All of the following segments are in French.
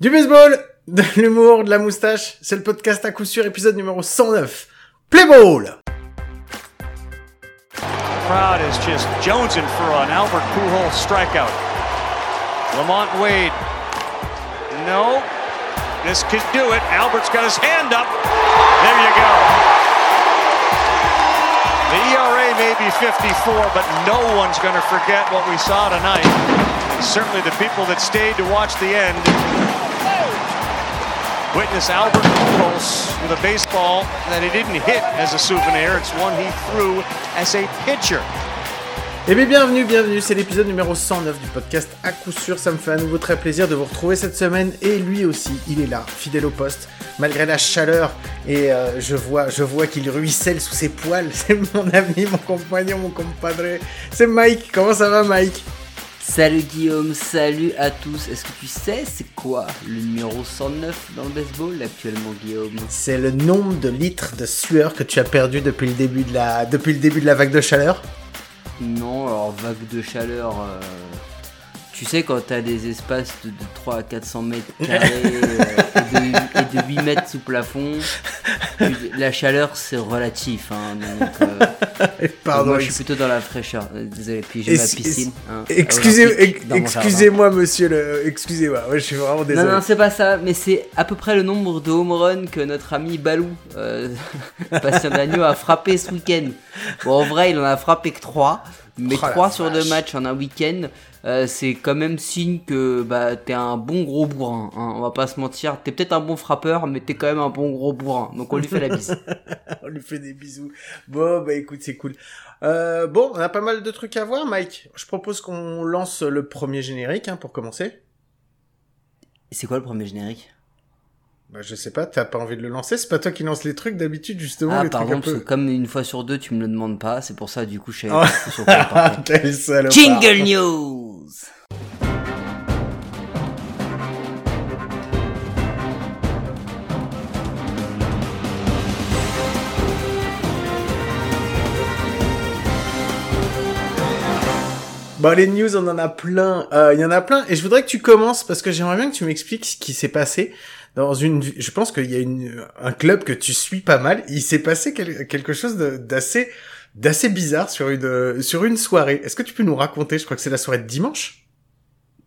Du baseball, de l'humour, de la moustache, c'est le podcast à coup sûr, épisode numéro 109. Play ball! crowd is just jonesing for an Albert Pujols strikeout. Lamont Wade. No. This could do it. Albert's got his hand up. There you go. The ERA may be 54, but no one's going to forget what we saw tonight. Certainly the people that stayed to watch the end. Witness Albert Pujols with a baseball that he didn't hit as a souvenir. It's one he threw as a pitcher. Eh bien, bienvenue, bienvenue, c'est l'épisode numéro 109 du podcast à coup sûr. Ça me fait à nouveau très plaisir de vous retrouver cette semaine. Et lui aussi, il est là, fidèle au poste, malgré la chaleur. Et euh, je vois, je vois qu'il ruisselle sous ses poils. C'est mon ami, mon compagnon, mon compadre. C'est Mike. Comment ça va, Mike? Salut Guillaume, salut à tous. Est-ce que tu sais c'est quoi le numéro 109 dans le baseball actuellement Guillaume? C'est le nombre de litres de sueur que tu as perdu depuis le début de la, depuis le début de la vague de chaleur? Non, alors vague de chaleur. euh, Tu sais quand t'as des espaces de, de 3 à 400 mètres carrés euh, et, de, et de 8 mètres sous plafond, tu- la chaleur c'est relatif. hein, donc, euh, Pardon, moi je suis plutôt dans la fraîcheur. Désolé, puis j'ai ma piscine. hein, excusez, excusez-moi, monsieur le, excusez-moi. Ouais, je suis vraiment désolé. Non, non, c'est pas ça, mais c'est à peu près le nombre de home runs que notre ami Balou, euh, Bastien Dagneau, a frappé ce week-end. Bon, en vrai, il en a frappé que 3, mais Oh la 3 sur deux vache. matchs en un week-end, euh, c'est quand même signe que bah, t'es un bon gros bourrin. hein, on va pas se mentir, t'es peut-être un bon frappeur, mais t'es quand même un bon gros bourrin. Donc on lui fait la bise. On lui fait des bisous. Bon, bah écoute, c'est cool. Euh, bon, on a pas mal de trucs à voir, Mike. Je propose qu'on lance le premier générique hein, pour commencer. c'est quoi le premier générique? Bah, je sais pas, t'as pas envie de le lancer? C'est pas toi qui lance les trucs d'habitude, justement, Ah, les pardon, trucs un parce que comme une fois sur deux, tu me le demandes pas, c'est pour ça, du coup, je savais Oh. sur quoi. Jingle News Bon, les news, on en a plein. Euh, Il y en a plein. Et je voudrais que tu commences parce que j'aimerais bien que tu m'expliques ce qui s'est passé dans une. Je pense qu'il y a une un club que tu suis pas mal. Il s'est passé quel- quelque chose d'assez d'assez bizarre sur une sur une soirée. Est-ce que tu peux nous raconter? Je crois que c'est la soirée de dimanche.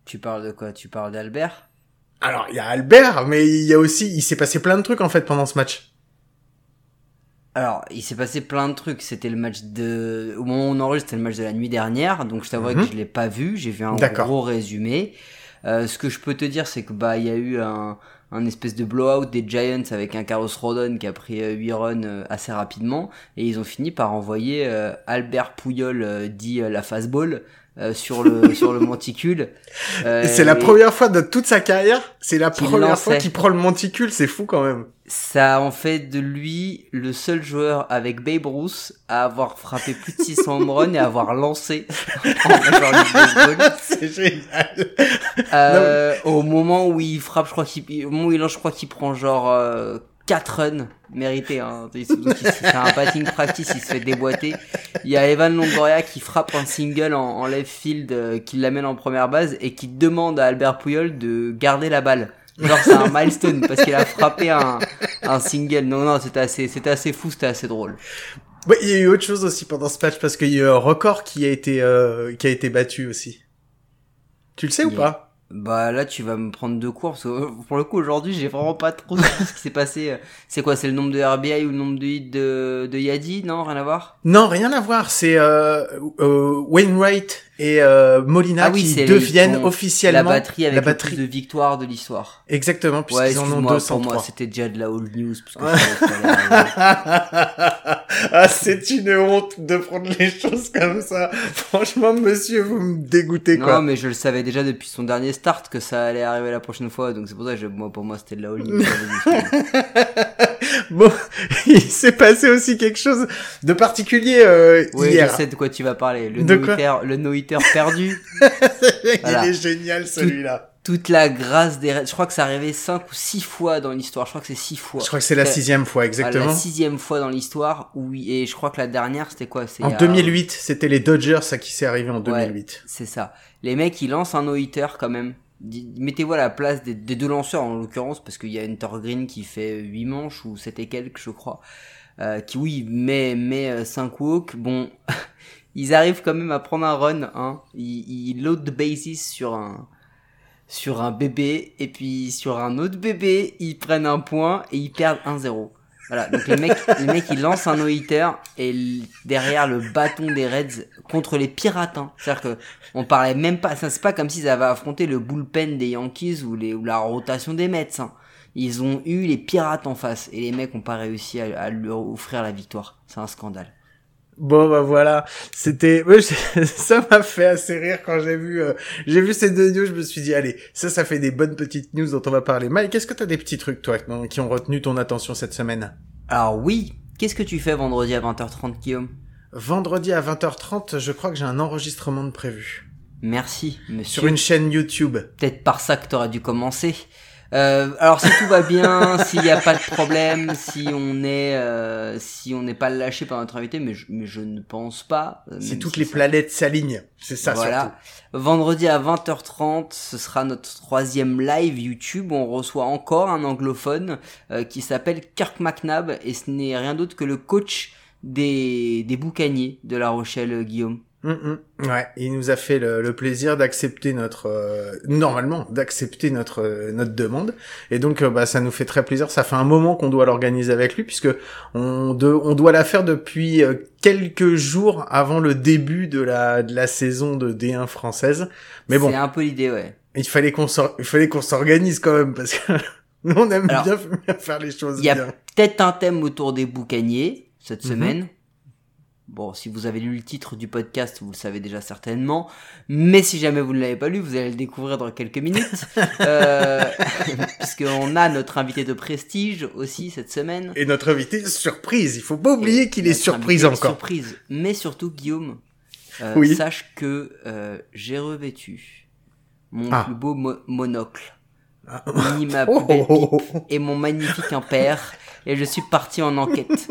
Tu parles de quoi? Tu parles d'Albert? Alors, il y a Albert, mais il y a aussi, il s'est passé plein de trucs en fait pendant ce match. Alors, il s'est passé plein de trucs. C'était le match de. Au moment où on enregistre, c'était le match de la nuit dernière. Donc, je t'avoue Mhm. que je l'ai pas vu. J'ai vu un gros résumé. Euh, ce que je peux te dire, c'est que bah, il y a eu un, un espèce de blowout des Giants avec un Carlos Rodon qui a pris 8 runs euh, assez rapidement. Et ils ont fini par envoyer euh, Albert Pouyol, euh, dit euh, la fastball, euh, sur le sur le monticule. Euh, c'est la première fois de toute sa carrière. C'est la première lançait. fois qu'il prend le monticule. C'est fou quand même. Ça en fait de lui le seul joueur avec Babe Ruth à avoir frappé plus de 600 home runs et à avoir lancé en Major League Baseball. C'est génial. Euh, au moment où il frappe, je crois qu'il, au moment où il lance, je crois qu'il prend genre euh, 4 runs mérités. Hein. Se fait un batting practice, il se fait déboîter. Il y a Evan Longoria qui frappe un single en, en left field, euh, qui l'amène en première base et qui demande à Albert Puyol de garder la balle. Genre c'est un milestone parce qu'il a frappé un, un single. Non non, c'était assez, c'était assez fou, c'était assez drôle. Ouais, il y a eu autre chose aussi pendant ce match parce qu'il y a eu un record qui a été euh, qui a été battu aussi. Tu le sais ou pas? Bah là tu vas me prendre deux cours parce que pour le coup aujourd'hui j'ai vraiment pas trop ce qui s'est passé. C'est quoi C'est le nombre de RBI ou le nombre de hits de, de Yadi? Non, rien à voir? Non, rien à voir. C'est euh, euh, Wainwright et euh, Molina Ah oui, qui deviennent ton- officiellement La batterie avec la le batterie. plus de victoires de l'histoire. Exactement, Ouais, puisqu'ils en ont excuse-moi, pour moi 203. c'était déjà de la old news. Parce que ah, c'est une honte de prendre les choses comme ça. Franchement, monsieur, vous me dégoûtez quoi. non mais je le savais déjà depuis son dernier start que ça allait arriver la prochaine fois. Donc c'est pour ça que je- moi, pour moi c'était de la news. Bon, il s'est passé aussi quelque chose de particulier euh, oui, hier. je sais de quoi tu vas parler. Le no-hitter le no-hitter perdu. il Voilà. est génial celui-là. Toute la grâce des. Je crois que ça arrivé 5 ou 6 fois dans l'histoire. Je crois que c'est 6 fois. Je crois que c'est la Euh, sixième fois, exactement. La sixième fois dans l'histoire. Oui, et je crois que la dernière, c'était quoi? C'est En il y a- 2008, c'était les Dodgers, ça qui s'est arrivé en Ouais. 2008. C'est ça. Les mecs, ils lancent un no-hitter quand même. mettez-vous à la place des, deux lanceurs en l'occurrence parce qu'il y a Hunter Green qui fait 8 manches ou 7 et quelques je crois euh, qui oui met met 5 walks bon ils arrivent quand même à prendre un run hein ils, ils load the bases sur un sur un bébé et puis sur un autre bébé ils prennent un point et ils perdent 1-0 voilà, donc les mecs, les mecs ils lancent un no-hitter et derrière le bâton des Reds contre les pirates. Hein. C'est-à-dire que on parlait même pas, c'est pas comme s'ils avaient affronté le bullpen des Yankees ou, les, ou la rotation des Mets. Hein. Ils ont eu les pirates en face et les mecs ont pas réussi à, à leur offrir la victoire. C'est un scandale. Bon bah voilà, c'était ça m'a fait assez rire quand j'ai vu euh, j'ai vu ces deux news, je me suis dit allez, ça ça fait des bonnes petites news dont on va parler. Mike, est-ce que t'as des petits trucs toi qui ont retenu ton attention cette semaine? Alors oui, qu'est-ce que tu fais vendredi à 20h30 Guillaume? Vendredi à 20h30, je crois que j'ai un enregistrement de prévu. Merci, monsieur. Sur une chaîne YouTube. Peut-être par ça que t'aurais dû commencer. Euh, alors si tout va bien, s'il n'y a pas de problème, si on est, euh, si on n'est pas lâché par notre invité, mais je, mais je ne pense pas. Euh, si toutes les planètes s'alignent, c'est ça voilà. Vendredi à 20h30, ce sera notre troisième live YouTube. On reçoit encore un anglophone euh, qui s'appelle Kirk McNabb et ce n'est rien d'autre que le coach des, des boucaniers de La Rochelle, Guillaume. Mm, mm. Ouais, il nous a fait le, plaisir d'accepter notre euh, normalement d'accepter notre euh, notre demande et donc euh, bah ça nous fait très plaisir. Ça fait un moment qu'on doit l'organiser avec lui puisque on de, on doit la faire depuis quelques jours avant le début de la de la saison de D1 française. Mais bon, c'est un peu l'idée, ouais. Il fallait qu'on il fallait qu'on s'organise quand même parce que nous on aime bien, faire les choses bien. Il y a peut-être un thème autour des boucaniers cette mhm. semaine. Bon, si vous avez lu le titre du podcast, vous le savez déjà certainement. Mais si jamais vous ne l'avez pas lu, vous allez le découvrir dans quelques minutes. euh, puisqu'on a notre invité de prestige aussi cette semaine. Et notre invité surprise. Il faut pas oublier qu'il est surprise encore. Surprise. Mais surtout, Guillaume, euh, sache que euh, j'ai revêtu mon ah. plus beau monocle, ah. ni ma plus belle pipe et mon magnifique impair et je suis parti en enquête.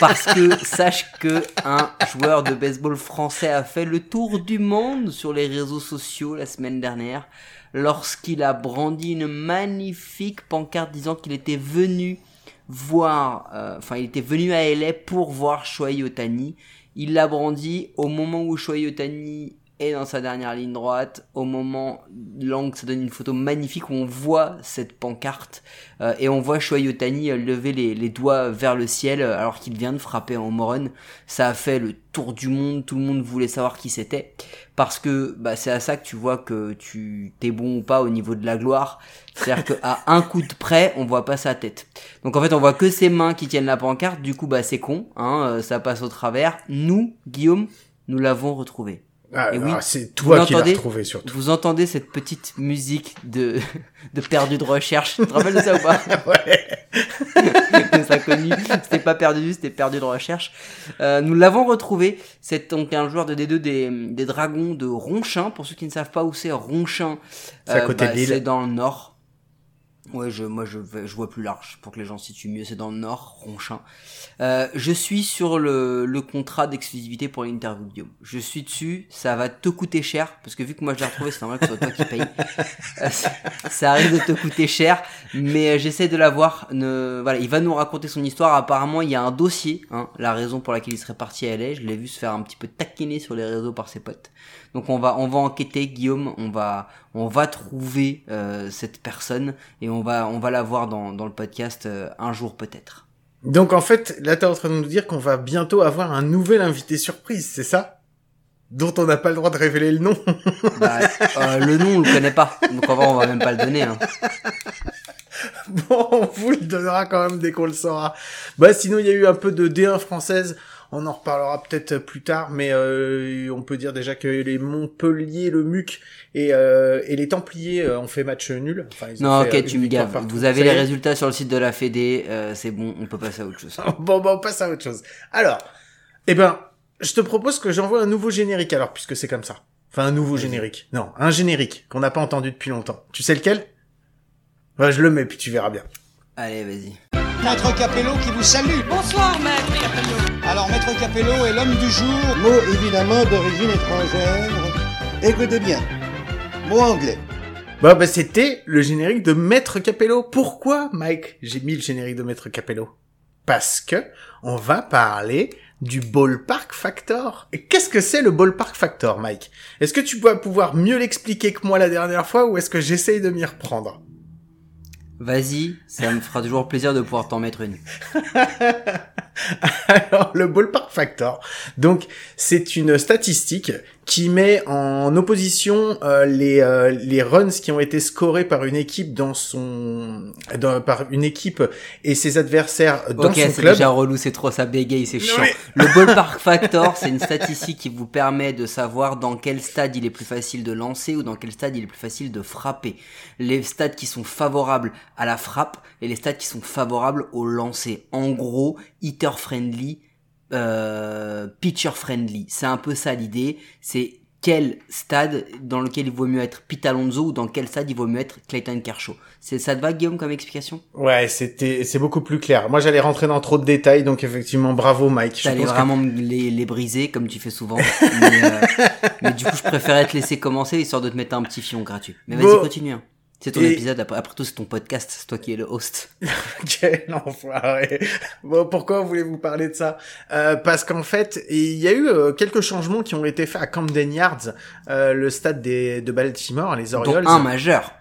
Parce que sache que un joueur de baseball français a fait le tour du monde sur les réseaux sociaux la semaine dernière lorsqu'il a brandi une magnifique pancarte disant qu'il était venu voir, euh, enfin il était venu à LA pour voir Shohei Otani. Il l'a brandi au moment où Shohei Otani et dans sa dernière ligne droite, au moment l'angle, ça donne une photo magnifique où on voit cette pancarte euh, et on voit Shohei Otani euh, lever les, les, doigts vers le ciel euh, alors qu'il vient de frapper en moron. Ça a fait le tour du monde, tout le monde voulait savoir qui c'était parce que bah, c'est à ça que tu vois que tu t'es bon ou pas au niveau de la gloire. C'est-à-dire qu'à un coup de près, on voit pas sa tête. Donc en fait, on voit que ses mains qui tiennent la pancarte. Du coup, bah c'est con, hein, ça passe au travers. Nous, Guillaume, nous l'avons retrouvé. Ah, oui, c'est toi qui l'as retrouvé surtout. Vous entendez cette petite musique de, de perdu de recherche? Tu te rappelles de ça ou pas? Ouais. ça connu. C'était pas perdu, c'était perdu de recherche. Euh, nous l'avons retrouvé. C'est donc un joueur de D2 des, des Dragons de Ronchin. Pour ceux qui ne savent pas où c'est Ronchin, c'est à côté euh, bah, de l'île. C'est dans le nord. Ouais, je, moi je, je vois plus large pour que les gens situent mieux. C'est dans le nord, Ronchin. Euh, je suis sur le, le contrat d'exclusivité pour l'interview Guillaume. Je suis dessus, ça va te coûter cher, parce que vu que moi je l'ai retrouvé, c'est normal que ce soit toi qui paye. Euh, ça arrive de te coûter cher, mais euh, j'essaie de l'avoir. Ne... Voilà, il va nous raconter son histoire. Apparemment, il y a un dossier, hein, la raison pour laquelle il serait parti à LA. Je l'ai vu se faire un petit peu taquiner sur les réseaux par ses potes. Donc on va on va enquêter Guillaume, on va on va trouver euh, cette personne et on va on va la voir dans dans le podcast un jour peut-être. Donc en fait, là t'es en train de nous dire qu'on va bientôt avoir un nouvel invité surprise, c'est ça? Dont on n'a pas le droit de révéler le nom. bah, euh, le nom on le connaît pas, donc en vrai on va même pas le donner. Hein. Bon, on vous le donnera quand même dès qu'on le saura. Bah sinon il y a eu un peu de D1 française on en reparlera peut-être plus tard, mais euh, on peut dire déjà que les Montpellier, le MUC et, euh, et les Templiers euh, ont fait match nul. non, ok, tu me gaves. Vous avez les résultats sur le site de la Fédé, c'est bon, on peut passer à autre chose. bon, bon, on passe à autre chose. Alors, eh ben, je te propose que j'envoie un nouveau générique alors, puisque c'est comme ça. Enfin, un nouveau générique. Non, un générique qu'on n'a pas entendu depuis longtemps. Tu sais lequel? Bah, Je le mets, puis tu verras bien. Allez, vas-y. Maître Capello qui vous salue. Bonsoir, Maître Capello. Alors, Maître Capello est l'homme du jour. Mot évidemment d'origine étrangère. Écoutez bien. Mot anglais. Bah, bah c'était le générique de Maître Capello. Pourquoi, Mike, j'ai mis le générique de Maître Capello? Parce que on va parler du ballpark factor. Et qu'est-ce que c'est le ballpark factor, Mike? Est-ce que tu vas pouvoir mieux l'expliquer que moi la dernière fois ou est-ce que j'essaye de m'y reprendre? Vas-y, ça me fera toujours plaisir de pouvoir t'en mettre une. Alors, le ballpark factor, donc c'est une statistique qui met en opposition euh, les euh, les runs qui ont été scorés par une équipe dans son dans, par une équipe et ses adversaires dans ok, son c'est club. déjà relou, c'est trop ça bégaye, c'est chiant. mais- Le ballpark factor, c'est une statistique qui vous permet de savoir dans quel stade il est plus facile de lancer ou dans quel stade il est plus facile de frapper. Les stades qui sont favorables à la frappe et les stades qui sont favorables au lancer. En gros, hitter friendly, euh, pitcher friendly. C'est un peu ça l'idée. C'est quel stade dans lequel il vaut mieux être Pete Alonso ou dans quel stade il vaut mieux être Clayton Kershaw. C'est ça te va Guillaume comme explication? Ouais, c'était c'est beaucoup plus clair. Moi, j'allais rentrer dans trop de détails, donc effectivement, bravo Mike. T'allais que- vraiment me les, les briser comme tu fais souvent. mais, euh, mais du coup, je préférais te laisser commencer histoire de te mettre un petit fion gratuit. Mais vas-y, continue. hein. C'est ton Et- épisode, après, après tout, c'est ton podcast, c'est toi qui es le host. Quel enfoiré. Bon, pourquoi voulez-vous parler de ça? Euh, Parce qu'en fait, il y a eu euh, quelques changements qui ont été faits à Camden Yards, euh, le stade des, de Baltimore, les Dont Orioles. un majeur.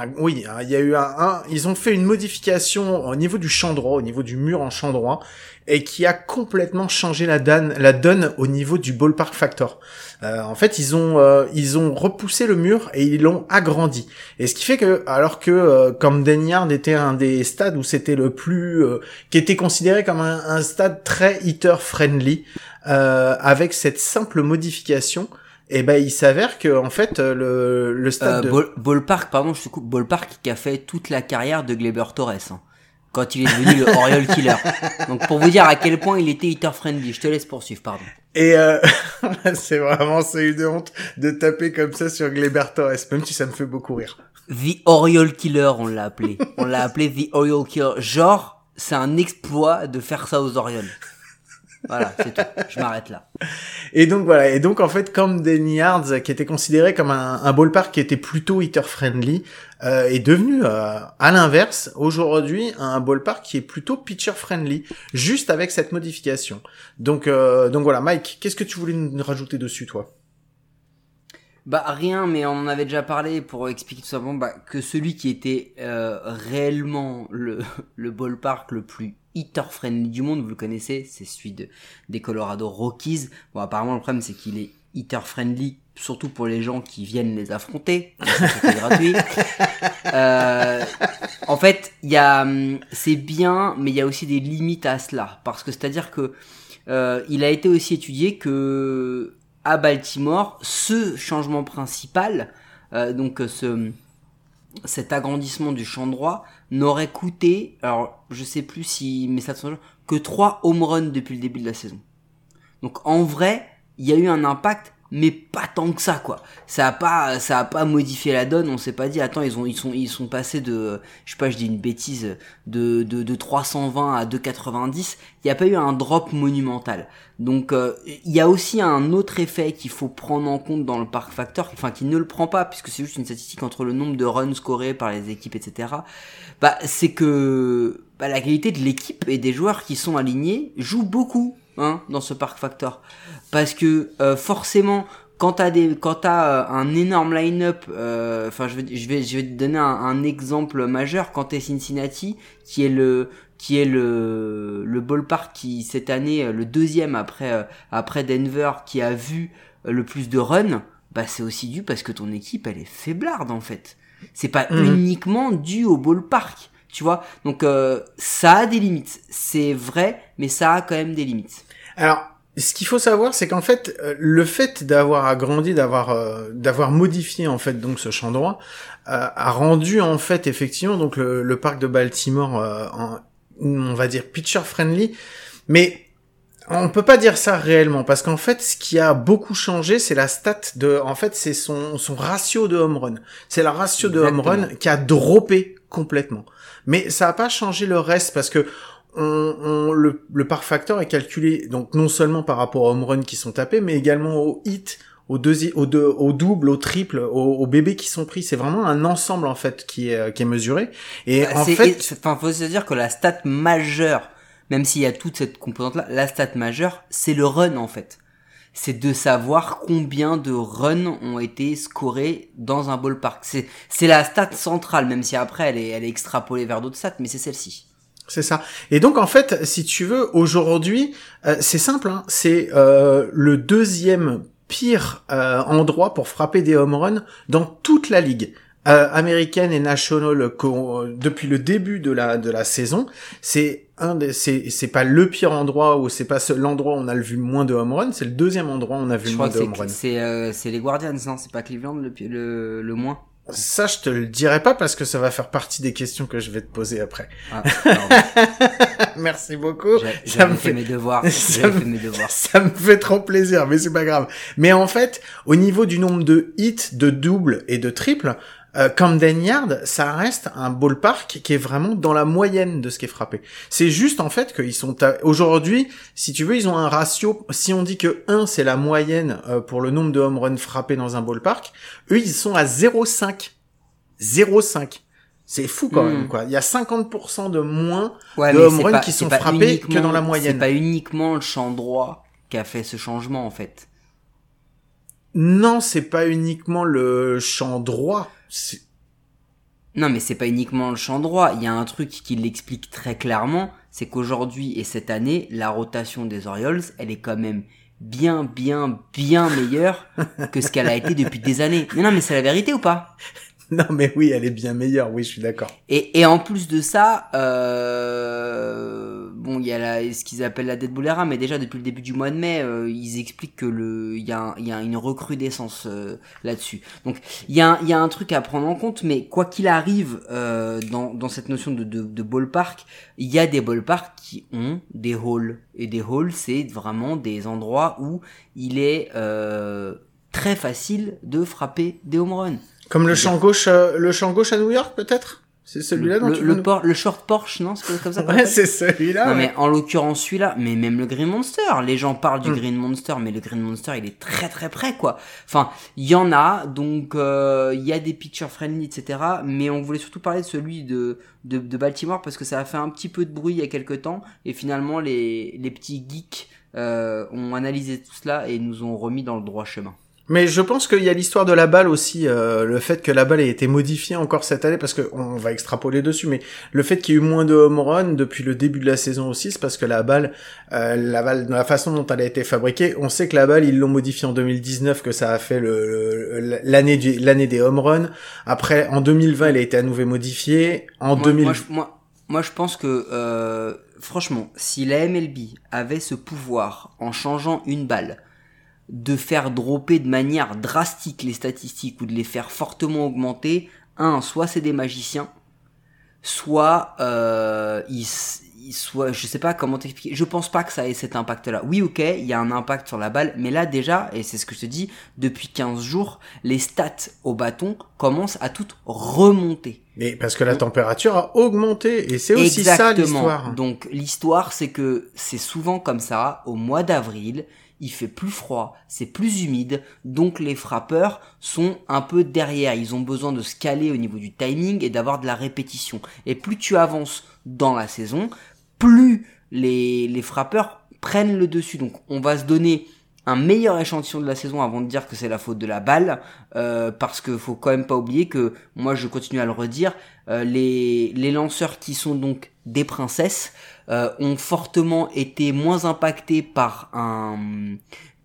Un- oui, hein, il y a eu un, Ils ont fait une modification au niveau du champ droit, au niveau du mur en champ droit, et qui a complètement changé la donne, au niveau du ballpark factor. Euh, en fait, ils ont euh, ils ont repoussé le mur et ils l'ont agrandi. Et ce qui fait que alors que euh, Camden Yard était un des stades où c'était le plus euh, qui était considéré comme un, un stade très hitter friendly, avec cette simple modification, et ben il s'avère que en fait euh, le le Euh, stade de... Ball- Ballpark, pardon, je te coupe. Ballpark qui a fait toute la carrière de Gleber Torres. hein, quand il est devenu le Oriole Killer. Donc pour vous dire à quel point il était hitter friendly, je te laisse poursuivre, pardon. Et euh, c'est vraiment c'est une honte de taper comme ça sur Gleber Torres, même si ça me fait beaucoup rire. The Oriole Killer, on l'a appelé. On l'a appelé The Oriole Killer. Genre, c'est un exploit de faire ça aux Orioles. Voilà, c'est tout. Je m'arrête là. Et donc voilà, et donc en fait Camden Yards, qui était considéré comme un, un ballpark qui était plutôt hitter friendly, euh, est devenu euh, à l'inverse aujourd'hui un ballpark qui est plutôt pitcher friendly, juste avec cette modification. Donc euh, donc voilà, Mike, qu'est-ce que tu voulais nous rajouter dessus, toi? Bah rien, mais on en avait déjà parlé pour expliquer tout simplement bah, que celui qui était euh, réellement le, le ballpark le plus hitter friendly du monde, vous le connaissez, c'est celui de, des Colorado Rockies. Bon apparemment le problème c'est qu'il est hitter friendly surtout pour les gens qui viennent les affronter. C'est gratuit. Euh, en fait, il y a, hum, c'est bien, mais il y a aussi des limites à cela, parce que c'est-à-dire que euh, il a été aussi étudié que à Baltimore, ce changement principal, euh, donc ce cet agrandissement du champ droit n'aurait coûté, alors je sais plus si mes stats sont que 3 home runs depuis le début de la saison. Donc en vrai, il y a eu un impact, mais pas tant que ça quoi. Ça a pas, ça a pas modifié la donne. On s'est pas dit attends ils ont, ils sont, ils sont passés de, je sais pas, je dis une bêtise, de de, de 320 à 290. Il n'y a pas eu un drop monumental. Donc euh, il y a aussi un autre effet qu'il faut prendre en compte dans le park factor, enfin qui ne le prend pas puisque c'est juste une statistique entre le nombre de runs scorés par les équipes, etc. Bah c'est que bah, la qualité de l'équipe et des joueurs qui sont alignés joue beaucoup hein, dans ce park factor parce que euh, forcément quand t'as des quand t'as euh, un énorme line-up euh, enfin je vais je vais je vais te donner un, un exemple majeur. Quand t'es Cincinnati qui est le qui est le le ballpark qui cette année euh, le deuxième après euh, après Denver qui a vu le plus de runs bah c'est aussi dû parce que ton équipe elle est faiblarde en fait. C'est pas Mhm. uniquement dû au ballpark tu vois. Donc euh, ça a des limites. C'est vrai mais ça a quand même des limites. Alors, ce qu'il faut savoir, c'est qu'en fait, euh, le fait d'avoir agrandi, d'avoir euh, d'avoir modifié en fait donc ce champ droit, euh, a rendu en fait effectivement donc le, le parc de Baltimore, euh, en, on va dire pitcher friendly, mais on peut pas dire ça réellement parce qu'en fait, ce qui a beaucoup changé, c'est la stat de, en fait, c'est son son ratio de home run. C'est la ratio de home run qui a droppé complètement. Mais ça a pas changé le reste parce que on, on- le, le par factor est calculé donc non seulement par rapport aux home runs qui sont tapés, mais également aux hits, au, deuxi- au, deux- au double, au triple, aux, aux bébés qui sont pris. C'est vraiment un ensemble en fait qui est, qui est mesuré. Et en Bah, C'est- fait, enfin, faut se dire que la stat majeure, même s'il y a toute cette composante-là, la stat majeure, c'est le run en fait. C'est de savoir combien de runs ont été scorés dans un ballpark. C'est, c'est la stat centrale, même si après elle est, elle est extrapolée vers d'autres stats, mais c'est celle-ci. C'est ça. Et donc en fait, si tu veux, aujourd'hui, euh, c'est simple. Hein, c'est euh, le deuxième pire euh, endroit pour frapper des home runs dans toute la ligue. Euh, américaine et national qu'au- depuis le début de la de la saison, c'est un des c'est c'est pas le pire endroit ou c'est pas l'endroit où on a vu le moins de home runs, c'est le deuxième endroit où on a vu Je le moins de home runs. c'est, euh, c'est les Guardians, non? C'est pas Cleveland le, le, le moins? Ça, je te le dirai pas parce que ça va faire partie des questions que je vais te poser après. ah. Merci beaucoup. Ça me fait fait mes devoirs. ça me- fait mes devoirs. Ça me fait trop plaisir, mais c'est pas grave. Mais en fait, au niveau du nombre de hits, de doubles et de triples, euh, Camden Yard, ça reste un ballpark qui est vraiment dans la moyenne de ce qui est frappé. C'est juste en fait qu'ils sont à- aujourd'hui, si tu veux, ils ont un ratio. Si on dit que 1 c'est la moyenne euh, pour le nombre de home runs frappés dans un ballpark, eux ils sont à 0,5. 0,5. C'est fou quand Hmm. même quoi. Il y a 50% de moins Ouais, de home runs pas- qui sont frappés que dans la moyenne. C'est pas uniquement le champ droit qui a fait ce changement en fait. Non, c'est pas uniquement le champ droit. Non, mais c'est pas uniquement le champ droit. Il y a un truc qui l'explique très clairement, c'est qu'aujourd'hui et cette année, la rotation des Orioles, elle est quand même bien, bien, bien meilleure que ce qu'elle a été depuis des années. Mais non, mais c'est la vérité ou pas? Non, mais oui, elle est bien meilleure. Oui, je suis d'accord. et, et en plus de ça, euh, bon, il y a la, ce qu'ils appellent la dead ball era, mais déjà depuis le début du mois de mai, euh, ils expliquent que le, il y a, un- il y a une recrudescence euh, là-dessus. Donc il y a, y a un truc à prendre en compte, mais quoi qu'il arrive euh, dans, dans cette notion de, de, de ballpark, il y a des ballparks qui ont des halls et des halls, c'est vraiment des endroits où il est euh, très facile de frapper des home runs. Comme le champ gauche, euh, le champ gauche à New York, peut-être? C'est celui-là dont le, tu le, veux nous- por- le short Porsche, non C'est comme ça Ouais, c'est celui-là. Non ouais. mais en l'occurrence celui-là, mais même le Green Monster, les gens parlent du Mm. Green Monster, mais le Green Monster il est très très près quoi. Enfin, il y en a, donc euh, il y a des picture friendly, etc. Mais on voulait surtout parler de celui de, de, de Baltimore parce que ça a fait un petit peu de bruit il y a quelques temps et finalement les, les petits geeks euh, ont analysé tout cela et nous ont remis dans le droit chemin. Mais je pense qu'il y a l'histoire de la balle aussi, euh, le fait que la balle ait été modifiée encore cette année, parce que on va extrapoler dessus, mais le fait qu'il y ait eu moins de home run depuis le début de la saison aussi, c'est parce que la balle, euh, la balle, dans la façon dont elle a été fabriquée, on sait que la balle, ils l'ont modifiée en 2019, que ça a fait le- le- l'année du- l'année des home runs. Après, en 2020, elle a été à nouveau modifiée. En moi, 2000, moi, je, moi, moi, je pense que, euh, franchement, si la MLB avait ce pouvoir en changeant une balle, de faire dropper de manière drastique les statistiques ou de les faire fortement augmenter, un, soit c'est des magiciens, soit euh, ils, ils- soit je sais pas comment t'expliquer. Je pense pas que ça ait cet impact-là. Oui, ok, il y a un impact sur la balle, mais là déjà, et c'est ce que je te dis, depuis 15 jours, les stats au bâton commencent à toutes remonter. mais parce que la température a augmenté, et c'est aussi ça l'histoire. Donc l'histoire, c'est que c'est souvent comme ça, au mois d'avril, il fait plus froid, c'est plus humide, donc les frappeurs sont un peu derrière. Ils ont besoin de se caler au niveau du timing et d'avoir de la répétition. Et plus tu avances dans la saison, plus les, les frappeurs prennent le dessus. Donc on va se donner un meilleur échantillon de la saison avant de dire que c'est la faute de la balle, euh, parce que faut quand même pas oublier que moi je continue à le redire, euh, les, les lanceurs qui sont donc des princesses euh, ont fortement été moins impactés par un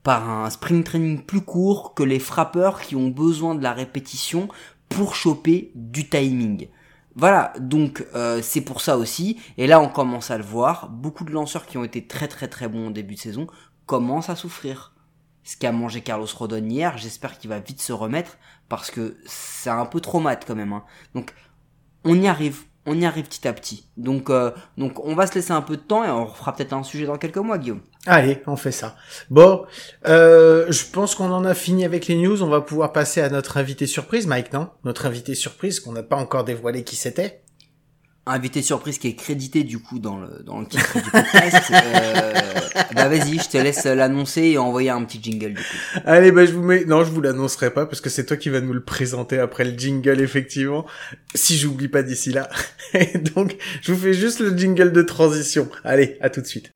par un spring training plus court que les frappeurs qui ont besoin de la répétition pour choper du timing. Voilà, donc euh, c'est pour ça aussi, et là on commence à le voir, beaucoup de lanceurs qui ont été très très très bons au début de saison commencent à souffrir. Ce qu'a mangé Carlos Rodon hier, j'espère qu'il va vite se remettre, parce que c'est un peu traumatisant quand même. hein. Donc on y arrive, on y arrive petit à petit. Donc, euh, donc on va se laisser un peu de temps et on refera peut-être un sujet dans quelques mois, Guillaume. Allez, on fait ça. Bon, euh, je pense qu'on en a fini avec les news. On va pouvoir passer à notre invité surprise, Mike, non? Notre invité surprise qu'on n'a pas encore dévoilé qui c'était. Invité surprise qui est crédité du coup dans le, dans le titre du podcast. euh, bah vas-y, je te laisse l'annoncer et envoyer un petit jingle du coup. Allez, bah je vous mets. Non, je vous l'annoncerai pas parce que c'est toi qui vas nous le présenter après le jingle, effectivement. Si j'oublie pas d'ici là. Et donc, je vous fais juste le jingle de transition. Allez, à tout de suite.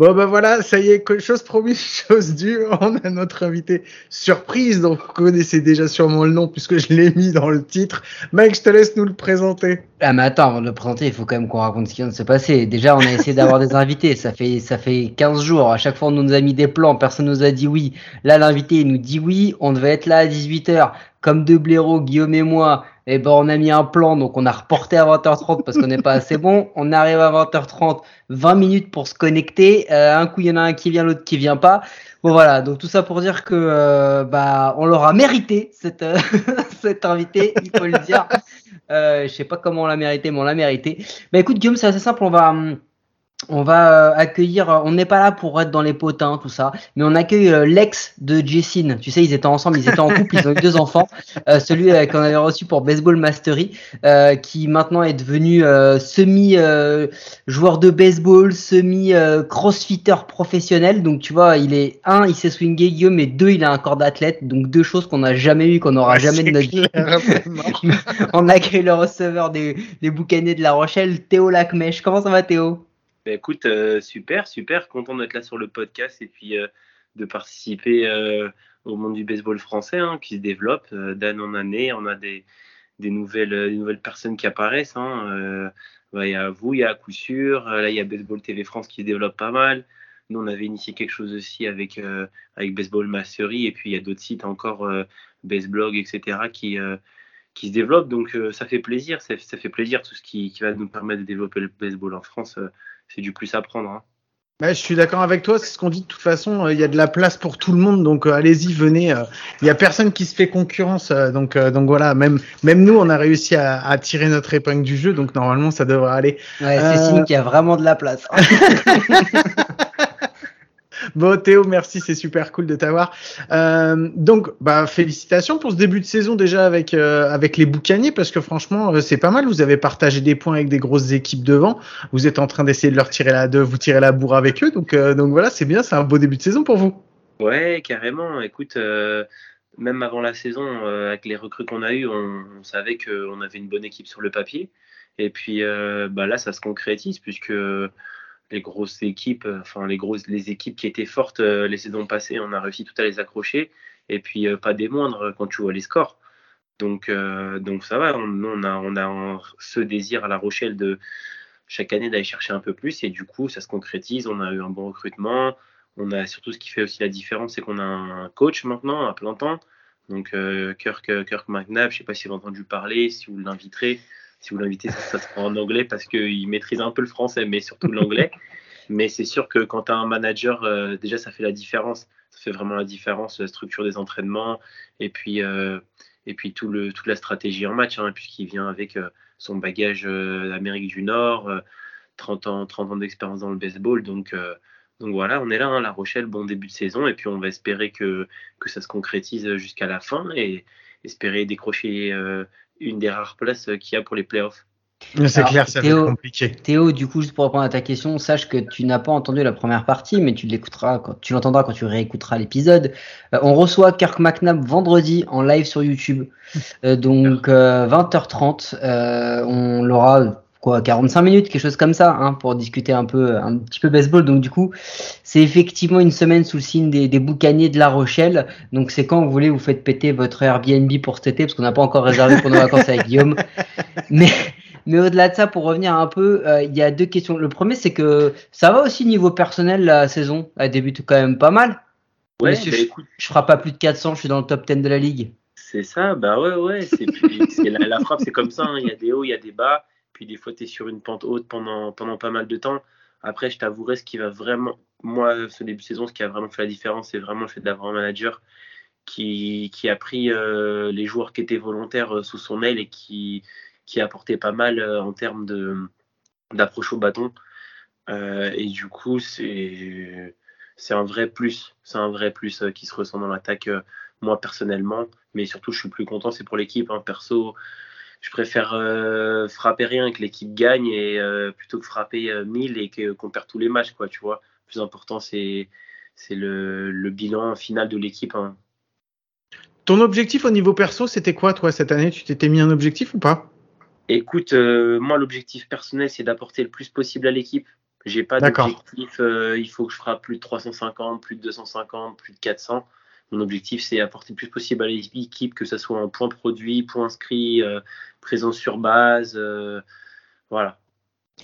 Bon bah voilà, ça y est, chose promise, chose due, on a notre invité surprise, donc vous connaissez déjà sûrement le nom puisque je l'ai mis dans le titre. Mike, je te laisse nous le présenter. Ah mais attends, avant de le présenter, il faut quand même qu'on raconte ce qui vient de se passer. Déjà, on a essayé d'avoir des invités, ça fait ça fait 15 jours. À chaque fois, on nous a mis des plans, personne nous a dit oui. Là, l'invité, il nous dit oui, on devait être là à 18h. Comme deux blaireaux, Guillaume et moi, et ben on a mis un plan, donc on a reporté à 20h30 parce qu'on n'est pas assez bon. On arrive à 20h30, 20 minutes pour se connecter. Euh, un coup, il y en a un qui vient, l'autre qui vient pas. Bon voilà, donc tout ça pour dire que euh, bah on l'aura mérité cette euh, cet invité, il faut le dire. Euh, je sais pas comment on l'a mérité, mais on l'a mérité. Bah écoute Guillaume, c'est assez simple, on va hum, on va euh, accueillir, euh, on n'est pas là pour être dans les potins, tout ça, mais on accueille euh, l'ex de Jessine. Tu sais, ils étaient ensemble, ils étaient en couple, ils ont eu deux enfants. Euh, celui qu'on avait reçu pour Baseball Mastery, euh, qui maintenant est devenu euh, semi euh, joueur de baseball, semi euh, crossfitter professionnel. Donc tu vois, il est un, il sait swinguer Guillaume, et deux, il a un corps d'athlète. Donc deux choses qu'on n'a jamais eu, qu'on n'aura jamais de notre vie. on accueille le receveur des, des boucaniers de La Rochelle, Théo Lacmèche. Comment ça va Théo? Bah, écoute, euh, super, super, content d'être là sur le podcast et puis euh, de participer euh, au monde du baseball français hein, qui se développe d'année en année. On a des, nouvelles, des nouvelles personnes qui apparaissent. hein. Bah, Il y a vous, il y a coup sûr. Là, il y a Baseball TV France qui se développe pas mal. Nous, on avait initié quelque chose aussi avec, Baseball Mastery et puis il y a d'autres sites encore, Baseblog, etc., qui, qui se développent. Donc, ça fait plaisir. Ça, fait plaisir tout ce qui va nous permettre de développer le baseball en France. Euh, c'est du plus à prendre. Hein. Ouais, je suis d'accord avec toi, c'est ce qu'on dit de toute façon, euh, il y a de la place pour tout le monde, donc euh, allez-y, venez. euh, Il y a personne qui se fait concurrence, euh, donc euh, donc voilà, même même nous, on a réussi à, à tirer notre épingle du jeu, donc normalement ça devrait aller. Ouais, Euh, c'est signe qu'il y a vraiment de la place. Bon Théo, merci, c'est super cool de t'avoir. Euh, donc bah félicitations pour ce début de saison déjà avec euh, avec les boucaniers parce que franchement euh, c'est pas mal. Vous avez partagé des points avec des grosses équipes devant. Vous êtes en train d'essayer de leur tirer la de vous tirer la bourre avec eux, donc donc voilà, c'est bien, c'est un beau début de saison pour vous. Ouais, carrément. Écoute, même avant la saison, avec les recrues qu'on a eues, on, savait qu'on avait une bonne équipe sur le papier. Et puis bah là, ça se concrétise puisque les grosses équipes, euh, enfin les grosses, les équipes qui étaient fortes euh, les saisons passées, on a réussi tout à les accrocher. Et puis euh, pas des moindres quand tu vois les scores. Donc donc ça va. On, on a on a ce désir à La Rochelle de chaque année d'aller chercher un peu plus et du coup ça se concrétise. On a eu un bon recrutement. On a surtout ce qui fait aussi la différence, c'est qu'on a un coach maintenant à plein temps. Donc Kirk, Kirk McNabb, je sais pas si vous avez entendu parler, si vous l'inviterez. Si vous l'invitez, ça, sera en anglais parce qu'il maîtrise un peu le français, mais surtout l'anglais. mais c'est sûr que quand tu as un manager, euh, déjà ça fait la différence. Ça fait vraiment la différence, la structure des entraînements et puis, euh, et puis tout le, toute la stratégie en match, hein, puisqu'il vient avec euh, son bagage d'Amérique du Nord, euh, 30 ans, 30 ans d'expérience dans le baseball. Donc, donc voilà, on est là, hein, La Rochelle, bon début de saison, et puis on va espérer que, que ça se concrétise jusqu'à la fin et espérer décrocher une des rares places euh, qu'il y a pour les playoffs. C'est clair, ça va Théo- être compliqué. Théo, du coup, juste pour répondre à ta question, sache que tu n'as pas entendu la première partie, mais tu l'écouteras quand tu l'entendras quand tu réécouteras l'épisode. Euh, on reçoit Kirk McNabb vendredi en live sur YouTube, Euh, donc euh, 20h30. Euh, on l'aura quoi 45 minutes, quelque chose comme ça, hein, pour discuter un peu, un petit peu baseball. Donc du coup, c'est effectivement une semaine sous le signe des, des boucaniers de La Rochelle. Donc c'est quand vous voulez, vous faites péter votre Airbnb pour cet été, parce qu'on n'a pas encore réservé pour nos vacances avec Guillaume. Mais mais au-delà de ça, pour revenir un peu, euh, il y a deux questions. Le premier, c'est que ça va aussi niveau personnel, la saison? Elle débute quand même pas mal. Ouais, bah, je, écoute, je ferai pas plus de 400, je suis dans le top 10 de la ligue. c'est ça, bah ouais, ouais. C'est, puis, la, la frappe, c'est comme ça, hein, il y a des hauts, il y a des bas, puis des fois, tu es sur une pente haute pendant, pendant pas mal de temps. Après, je t'avouerai, ce qui va vraiment, moi, ce début de saison, ce qui a vraiment fait la différence, c'est vraiment le fait d'avoir un manager qui, qui a pris euh, les joueurs qui étaient volontaires euh, sous son aile et qui, qui a apporté pas mal en termes de d'approche au bâton. et du coup, c'est c'est un vrai plus. C'est un vrai plus qui se ressent dans l'attaque, moi personnellement. Mais surtout, je suis plus content, c'est pour l'équipe. Hein. Perso, je préfère euh, frapper rien et que l'équipe gagne et euh, plutôt que frapper 1000 euh, et qu'on perd tous les matchs, quoi, tu vois. Le plus important, c'est le, le, bilan final de l'équipe. Hein. Ton objectif au niveau perso, c'était quoi, toi, cette année? Tu t'étais mis un objectif ou pas? Écoute, moi, l'objectif personnel, c'est d'apporter le plus possible à l'équipe. J'ai pas d'objectif, il faut que je frappe plus de 350, plus de 250, plus de 400 mon objectif, c'est apporter le plus possible à l'équipe, que ce soit en point produit, point inscrit, euh, présence sur base. Euh, voilà.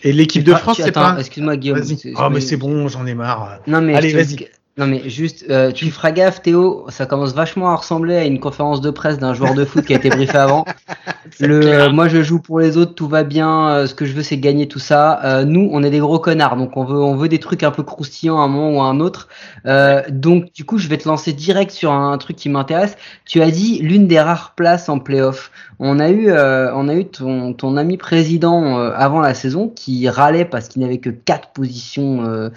Et l'équipe de France, c'est pas. Excuse-moi, Guillaume. Oh, mais c'est bon, j'en ai marre. Non, mais Allez, vas-y. Non mais juste, euh, tu feras gaffe Théo, ça commence vachement à ressembler à une conférence de presse d'un joueur de foot qui a été briefé avant. Le, moi je joue pour les autres, tout va bien, euh, ce que je veux c'est gagner tout ça. Euh, nous on est des gros connards, donc on veut on veut des trucs un peu croustillants à un moment ou à un autre. donc du coup je vais te lancer direct sur un, truc qui m'intéresse. Tu as dit l'une des rares places en playoff. On a eu on a eu ton, ami président avant la saison qui râlait parce qu'il n'avait que quatre positions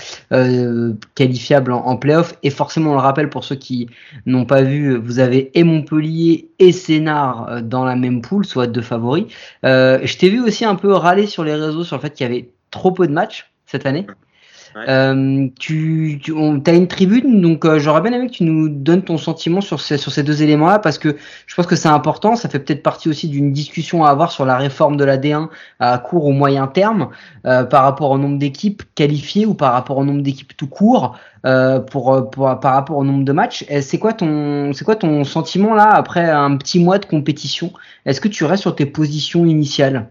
qualifiables en, en playoff et forcément, on le rappelle pour ceux qui n'ont pas vu, vous avez et Montpellier et Sénard euh, dans la même poule, soit deux favoris. Euh, je t'ai vu aussi un peu râler sur les réseaux sur le fait qu'il y avait trop peu de matchs cette année. Euh, tu, tu as une tribune, donc euh, j'aurais bien aimé que tu nous donnes ton sentiment sur ces, sur ces deux éléments-là, parce que je pense que c'est important. Ça fait peut-être partie aussi d'une discussion à avoir sur la réforme de la D1 à court ou moyen terme, euh, par rapport au nombre d'équipes qualifiées ou par rapport au nombre d'équipes tout court, euh, pour, pour, par rapport au nombre de matchs. C'est quoi ton, c'est quoi ton sentiment là après un petit mois de compétition? Est-ce que tu restes sur tes positions initiales?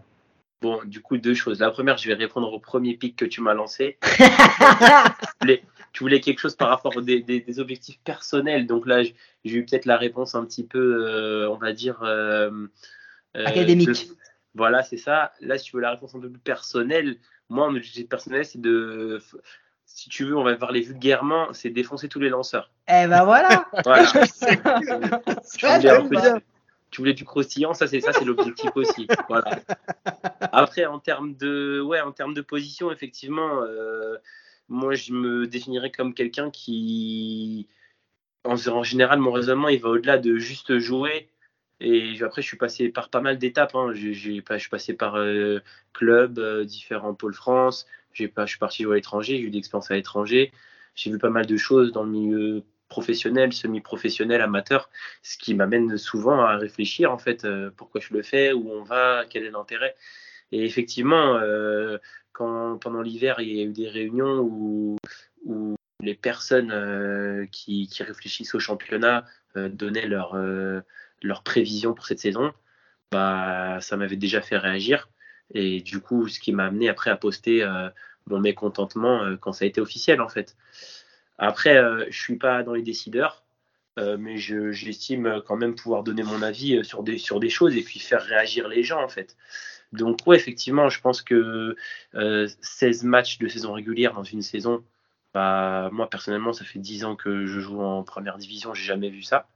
Bon, du coup, deux choses. La première, je vais répondre au premier pic que tu m'as lancé. tu, voulais, quelque chose par rapport aux des, objectifs personnels. Donc là, j'ai eu peut-être la réponse un petit peu, euh, on va dire. Euh, euh, Académique. voilà, c'est ça. Là, si tu veux la réponse un peu plus personnelle, moi, mon objectif personnel, c'est de. Si tu veux, on va parler vulgairement, c'est défoncer tous les lanceurs. Eh ben voilà. voilà. tu voulais du croustillant, ça c'est ça c'est l'objectif aussi. Après en termes de ouais en termes de position effectivement, euh, moi je me définirais comme quelqu'un qui en, général mon raisonnement il va au-delà de juste jouer. Et après, je suis passé par pas mal d'étapes. Hein. Je suis passé par euh, club, euh, différents pôles France. Je suis parti jouer à l'étranger. J'ai eu des expériences à l'étranger. J'ai vu pas mal de choses dans le milieu professionnel, semi-professionnel, amateur, ce qui m'amène souvent à réfléchir en fait euh, pourquoi je le fais, où on va, quel est l'intérêt. Et effectivement, euh, quand pendant l'hiver il y a eu des réunions où, les personnes euh, qui, qui, réfléchissent au championnat donnaient leurs leur prévisions pour cette saison, bah ça m'avait déjà fait réagir. Et du coup, ce qui m'a amené après à poster mon mécontentement quand ça a été officiel en fait. Après, euh, je suis pas dans les décideurs, euh, mais j'estime quand même pouvoir donner mon avis euh, sur des, sur des choses et puis faire réagir les gens en fait. Donc ouais, effectivement, je pense que 16 matchs de saison régulière dans une saison, bah, moi personnellement, ça fait 10 ans que je joue en première division, j'ai jamais vu ça.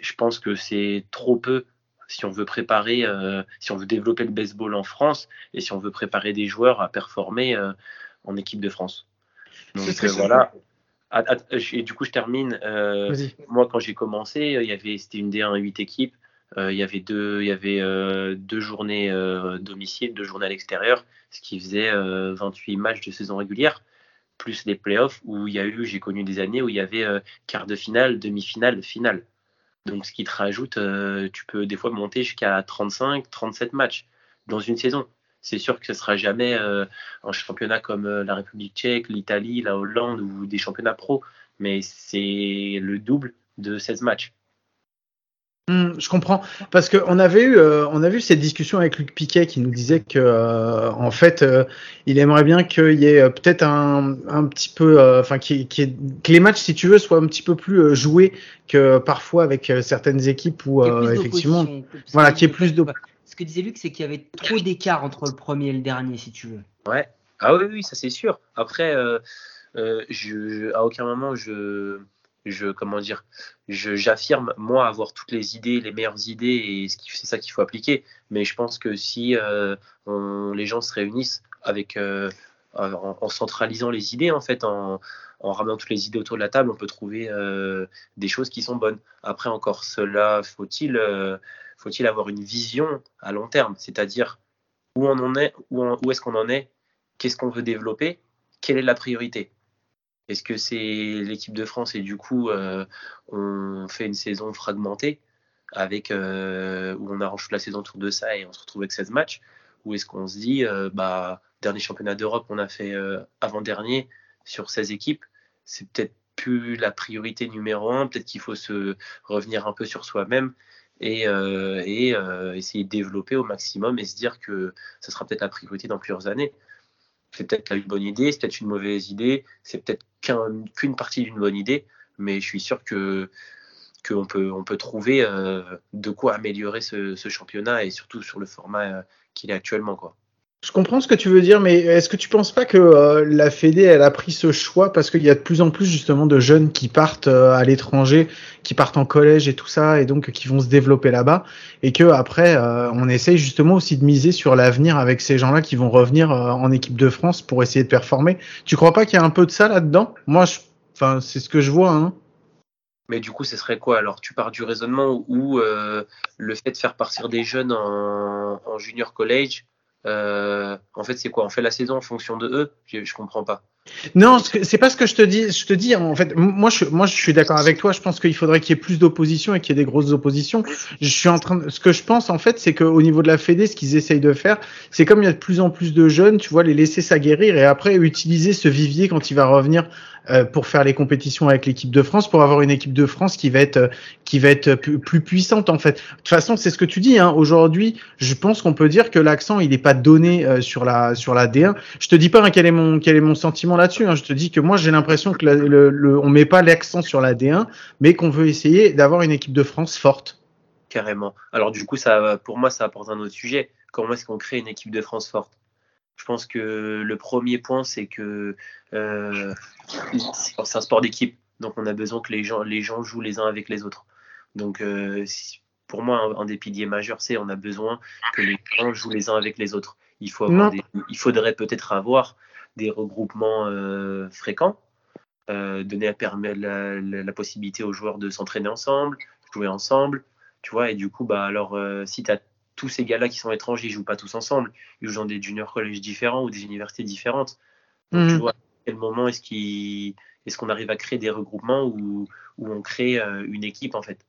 Je pense que c'est trop peu si on veut préparer, si on veut développer le baseball en France et si on veut préparer des joueurs à performer en équipe de France. Donc voilà. Ah, ah, et du coup, je termine. Euh, moi, quand j'ai commencé, il y avait, c'était une D1 à 8 équipes. Euh, il y avait deux, il y avait euh, deux journées domicile, deux journées à l'extérieur, ce qui faisait 28 matchs de saison régulière, plus les playoffs où il y a eu, j'ai connu des années où il y avait quart de finale, demi-finale, finale. Donc, ce qui te rajoute, tu peux des fois monter jusqu'à 35, 37 matchs dans une saison c'est sûr que ce sera jamais euh, un championnat comme euh, la République tchèque, l'Italie, la Hollande ou des championnats pro, mais c'est le double de 16 matchs. Hmm, je comprends. Parce qu'on avait eu euh, on a vu cette discussion avec Luc Piquet qui nous disait que en fait il aimerait bien qu'il y ait peut-être un, un, petit peu enfin que les matchs si tu veux soient un petit peu plus joués que parfois avec certaines équipes où effectivement voilà qui est plus de que disait Luc, c'est qu'il y avait trop d'écart entre le premier et le dernier, si tu veux. Ouais. Ah oui, oui, ça c'est sûr. Après, euh, euh, je, à aucun moment je, comment dire, j'affirme moi avoir toutes les idées, les meilleures idées et c'est ça qu'il faut appliquer. Mais je pense que si on, les gens se réunissent avec en, centralisant les idées en fait, en, ramenant toutes les idées autour de la table, on peut trouver des choses qui sont bonnes. Après encore, cela faut-il faut-il avoir une vision à long terme, c'est-à-dire où on est, où, est-ce qu'on en est, qu'est-ce qu'on veut développer, quelle est la priorité? Est-ce que c'est l'équipe de France et du coup euh, on fait une saison fragmentée avec euh, où on arrange la saison autour de ça et on se retrouve avec 16 matchs? Ou est-ce qu'on se dit euh, bah dernier championnat d'Europe on a fait avant dernier sur 16 équipes c'est peut-être plus la priorité numéro un peut-être qu'il faut se revenir un peu sur soi-même et, euh, euh, essayer de développer au maximum et se dire que ça sera peut-être la priorité dans plusieurs années. C'est peut-être une bonne idée, c'est peut-être une mauvaise idée, c'est peut-être qu'une partie d'une bonne idée, mais je suis sûr que qu'on peut, on peut trouver euh, de quoi améliorer ce, ce, championnat et surtout sur le format qu'il est actuellement. Quoi. Je comprends ce que tu veux dire, mais est-ce que tu penses pas que euh, la Fédé elle a pris ce choix parce qu'il y a de plus en plus justement de jeunes qui partent euh, à l'étranger, qui partent en collège et tout ça, et donc qui vont se développer là-bas, et que après euh, on essaye justement aussi de miser sur l'avenir avec ces gens-là qui vont revenir en équipe de France pour essayer de performer. Tu crois pas qu'il y a un peu de ça là-dedans? Moi, enfin c'est ce que je vois. Hein. Mais du coup, ce serait quoi? Alors, tu pars du raisonnement où le fait de faire partir des jeunes en, en junior college euh, en fait, c'est quoi? On fait la saison en fonction de eux? Je, je comprends pas. Non, c'est pas ce que je te dis. Je te dis, en fait, moi, je, moi, je suis d'accord avec toi. Je pense qu'il faudrait qu'il y ait plus d'opposition et qu'il y ait des grosses oppositions. Je suis en train, ce que je pense, en fait, c'est qu'au niveau de la Fédé, ce qu'ils essayent de faire, c'est comme il y a de plus en plus de jeunes, tu vois, les laisser s'aguerrir et après utiliser ce vivier quand il va revenir pour faire les compétitions avec l'équipe de France, pour avoir une équipe de France qui va être euh, qui va être plus, puissante en fait. De toute façon, c'est ce que tu dis. Hein. Aujourd'hui, je pense qu'on peut dire que l'accent il n'est pas donné euh, sur la sur la D1. Je te dis pas hein, quel est mon quel est mon sentiment là-dessus. Hein. Je te dis que moi j'ai l'impression que le, le, on met pas l'accent sur la D1, mais qu'on veut essayer d'avoir une équipe de France forte. Carrément. Alors du coup, ça, pour moi, ça apporte un autre sujet. Comment est-ce qu'on crée une équipe de France forte? Je pense que le premier point, c'est que euh, c'est un sport d'équipe, donc on a besoin que les gens, les gens jouent les uns avec les autres. Donc euh, pour moi, un, des piliers majeurs, c'est on a besoin que les gens jouent les uns avec les autres. Il, faut il faudrait peut-être avoir des regroupements euh, fréquents, donner la, la, possibilité aux joueurs de s'entraîner ensemble, jouer ensemble, tu vois. Et du coup, bah alors si tu as tous ces gars-là qui sont étrangers, ils jouent pas tous ensemble. Ils jouent dans des junior collèges différents ou des universités différentes. Donc, tu mhm. vois, à quel moment est-ce qu'on est qu'on arrive à créer des regroupements où, où on crée euh, une équipe, en fait?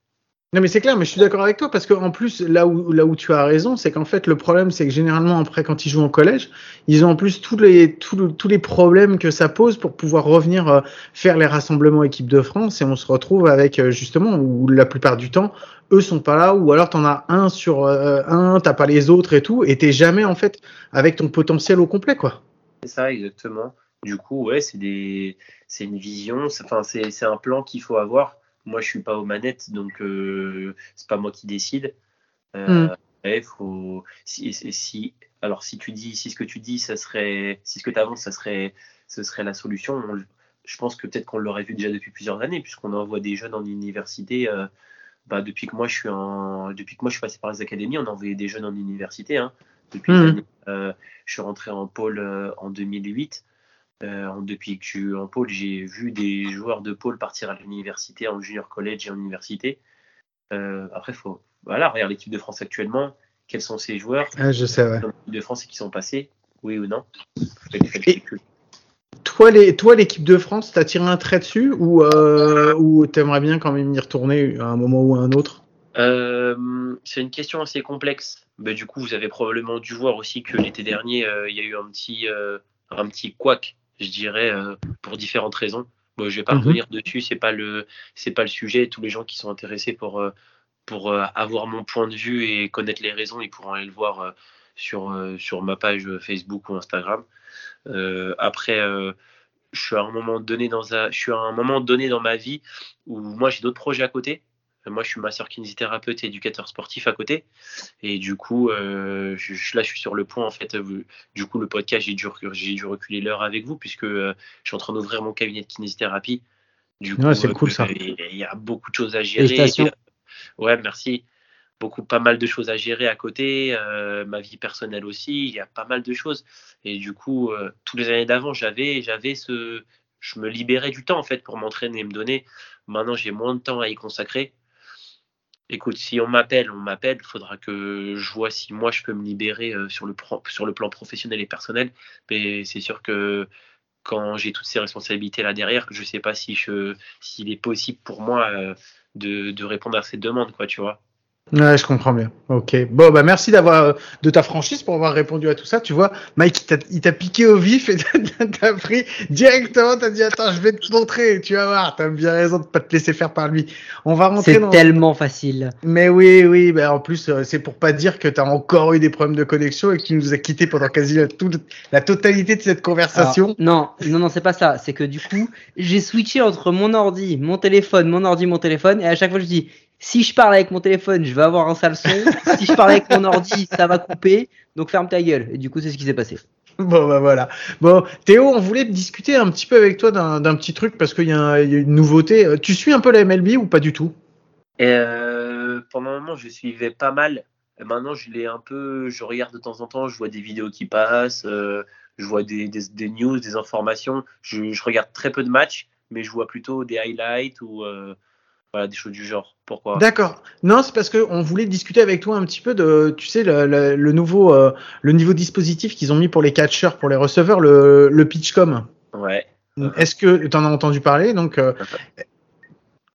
Non mais c'est clair, mais je suis d'accord avec toi parce qu'en plus là où là où tu as raison, c'est qu'en fait le problème c'est que généralement après quand ils jouent en collège, ils ont en plus tous les tous, tous les problèmes que ça pose pour pouvoir revenir euh, faire les rassemblements équipe de France et on se retrouve avec euh, justement où la plupart du temps eux sont pas là ou alors t'en as un sur euh, un, t'as pas les autres et tout et t'es jamais en fait avec ton potentiel au complet quoi. C'est ça exactement. Du coup ouais c'est des c'est une vision, enfin c'est c'est un plan qu'il faut avoir moi, je suis pas aux manettes, donc euh, c'est pas moi qui décide. Euh, mm. faut, si, si, alors si tu dis, si ce que tu dis, ça serait, si ce que tu avances, ça serait, ce serait la solution. je pense que peut-être qu'on l'aurait vu déjà depuis plusieurs années, puisqu'on envoie des jeunes en université. Euh, bah, depuis que moi je suis en, depuis que moi je suis passé par les académies, on envoyait des jeunes en université. Hein. Depuis mm. euh, je suis rentré en pôle euh, en 2008. Euh, depuis que je suis en pôle, j'ai vu des joueurs de pôle partir à l'université, en junior college et en université. Euh, après, faut, voilà, regarde l'équipe de France actuellement. Quels sont ces joueurs? Ah, Je sais, ouais. de France qui sont passés, oui ou non? Toi, les, toi, l'équipe de France, t'as tiré un trait dessus ou, euh, ou t'aimerais bien quand même y retourner à un moment ou à un autre? Euh, C'est une question assez complexe. Bah, du coup, vous avez probablement dû voir aussi que l'été dernier, il y a eu un petit, un petit couac je dirais, euh, pour différentes raisons. Bon, je vais pas mhm. revenir dessus, c'est pas le, c'est pas le sujet. Tous les gens qui sont intéressés pour, euh, pour euh, avoir mon point de vue et connaître les raisons, ils pourront aller le voir sur, sur ma page Facebook ou Instagram. Après, je suis à un moment donné dans un, je suis à un moment donné dans ma vie où moi j'ai d'autres projets à côté. Moi, je suis masseur kinésithérapeute et éducateur sportif à côté. Et du coup, euh, je, là, je suis sur le point, en fait. Euh, du coup, le podcast, j'ai dû, dû reculer l'heure avec vous, puisque euh, je suis en train d'ouvrir mon cabinet de kinésithérapie. Du Ouais, c'est cool, ça. Il il y a beaucoup de choses à gérer. Félicitations. Ouais, merci. Beaucoup, pas mal de choses à gérer à côté, euh, ma vie personnelle aussi, il y a pas mal de choses. Et du coup, euh, tous les années d'avant, j'avais, j'avais ce, je me libérais du temps en fait pour m'entraîner et me donner. Maintenant, j'ai moins de temps à y consacrer. Écoute, si on m'appelle, on m'appelle. Il faudra que je vois si moi je peux me libérer euh, sur le, plan professionnel et personnel. Mais c'est sûr que quand j'ai toutes ces responsabilités là derrière, je sais pas si s'il est possible pour moi de, de répondre à ces demandes, quoi, tu vois. Ouais, je comprends bien. Ok. Bon, bah merci d'avoir euh, de ta franchise pour avoir répondu à tout ça. Tu vois, Mike, il t'a- il t'a piqué au vif et t'as pris directement. T'as dit attends, je vais te montrer. Tu vas voir. T'as bien raison de pas te laisser faire par lui. On va rentrer C'est dans. tellement facile. Mais oui, oui. Bah en plus, euh, c'est pour pas dire que t'as encore eu des problèmes de connexion et que tu nous as quittés pendant quasi la, toute- la totalité de cette conversation. Alors, non, non, non, c'est pas ça. C'est que du coup, j'ai switché entre mon ordi, mon téléphone, mon ordi, mon téléphone, et à chaque fois je dis, si je parle avec mon téléphone, je vais avoir un sale son. si je parle avec mon ordi, ça va couper. Donc ferme ta gueule. Et du coup, c'est ce qui s'est passé. Bon bah voilà. Bon Théo, on voulait discuter un petit peu avec toi d'un d'un petit truc parce qu'il y, y a une nouveauté. Euh, Tu suis un peu la MLB ou pas du tout? Euh, pendant un moment, je suivais pas mal. Et maintenant, je l'ai un peu. Je regarde de temps en temps, je vois des vidéos qui passent, euh, je vois des, des, des news, des informations. Je, je regarde très peu de matchs, mais je vois plutôt des highlights ou euh, voilà, des choses du genre. Pourquoi? D'accord. Non, c'est parce que on voulait discuter avec toi un petit peu de, tu sais, le, le, le nouveau, euh, le nouveau dispositif qu'ils ont mis pour les catcheurs, pour les receveurs, le, le pitchcom. Ouais. Est-ce que tu en as entendu parler? Donc, euh,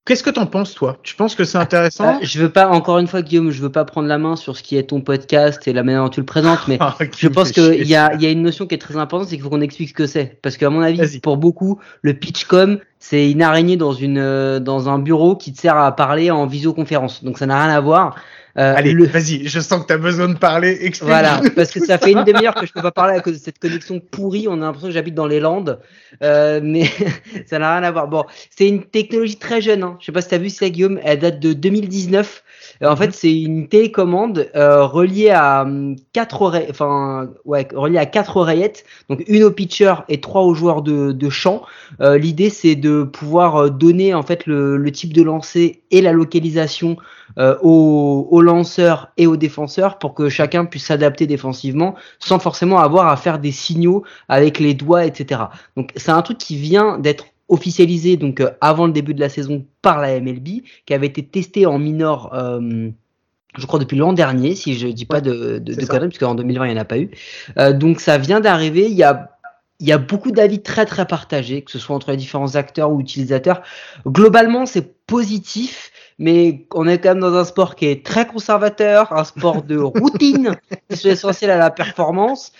qu'est-ce que t'en penses toi? Tu penses que c'est intéressant? Euh, je veux pas, encore une fois, Guillaume, je veux pas prendre la main sur ce qui est ton podcast et la manière dont tu le présentes, mais Ah, Je pense qu'il y a, il y a une notion qui est très importante, c'est qu'il faut qu'on explique ce que c'est. Parce qu'à mon avis, pour beaucoup, le pitchcom, c'est une araignée dans une, euh, dans un bureau qui te sert à parler en visioconférence. Donc ça n'a rien à voir. Euh, Allez, le- vas-y, je sens que tu as besoin de parler. Explique. voilà, parce que ça fait une demi-heure que je peux pas parler à cause de cette connexion pourrie. On a l'impression que j'habite dans les Landes, euh, mais ça n'a rien à voir. Bon, c'est une technologie très jeune. Hein. Je sais pas si t'as vu ça, Guillaume. Elle date de 2019. Euh, en fait, c'est une télécommande euh, reliée à hum, quatre oreilles, enfin ouais, reliée à quatre oreillettes. Donc une au pitcher et trois aux joueurs de, de champ. Euh, L'idée, c'est de pouvoir donner en fait le, le type de lancer et la localisation euh, aux, aux lanceurs et aux défenseurs pour que chacun puisse s'adapter défensivement sans forcément avoir à faire des signaux avec les doigts, etc. Donc c'est un truc qui vient d'être officialisé donc euh, avant le début de la saison par la MLB, qui avait été testé en minor. euh, je crois depuis l'an dernier, si je dis pas de, de, conneries, parce qu'en 2020 il n'y en a pas eu. Euh, donc ça vient d'arriver. Il y a il y a beaucoup d'avis très très partagés, que ce soit entre les différents acteurs ou utilisateurs. Globalement, c'est positif, mais on est quand même dans un sport qui est très conservateur, un sport de routine qui est essentiel à la performance.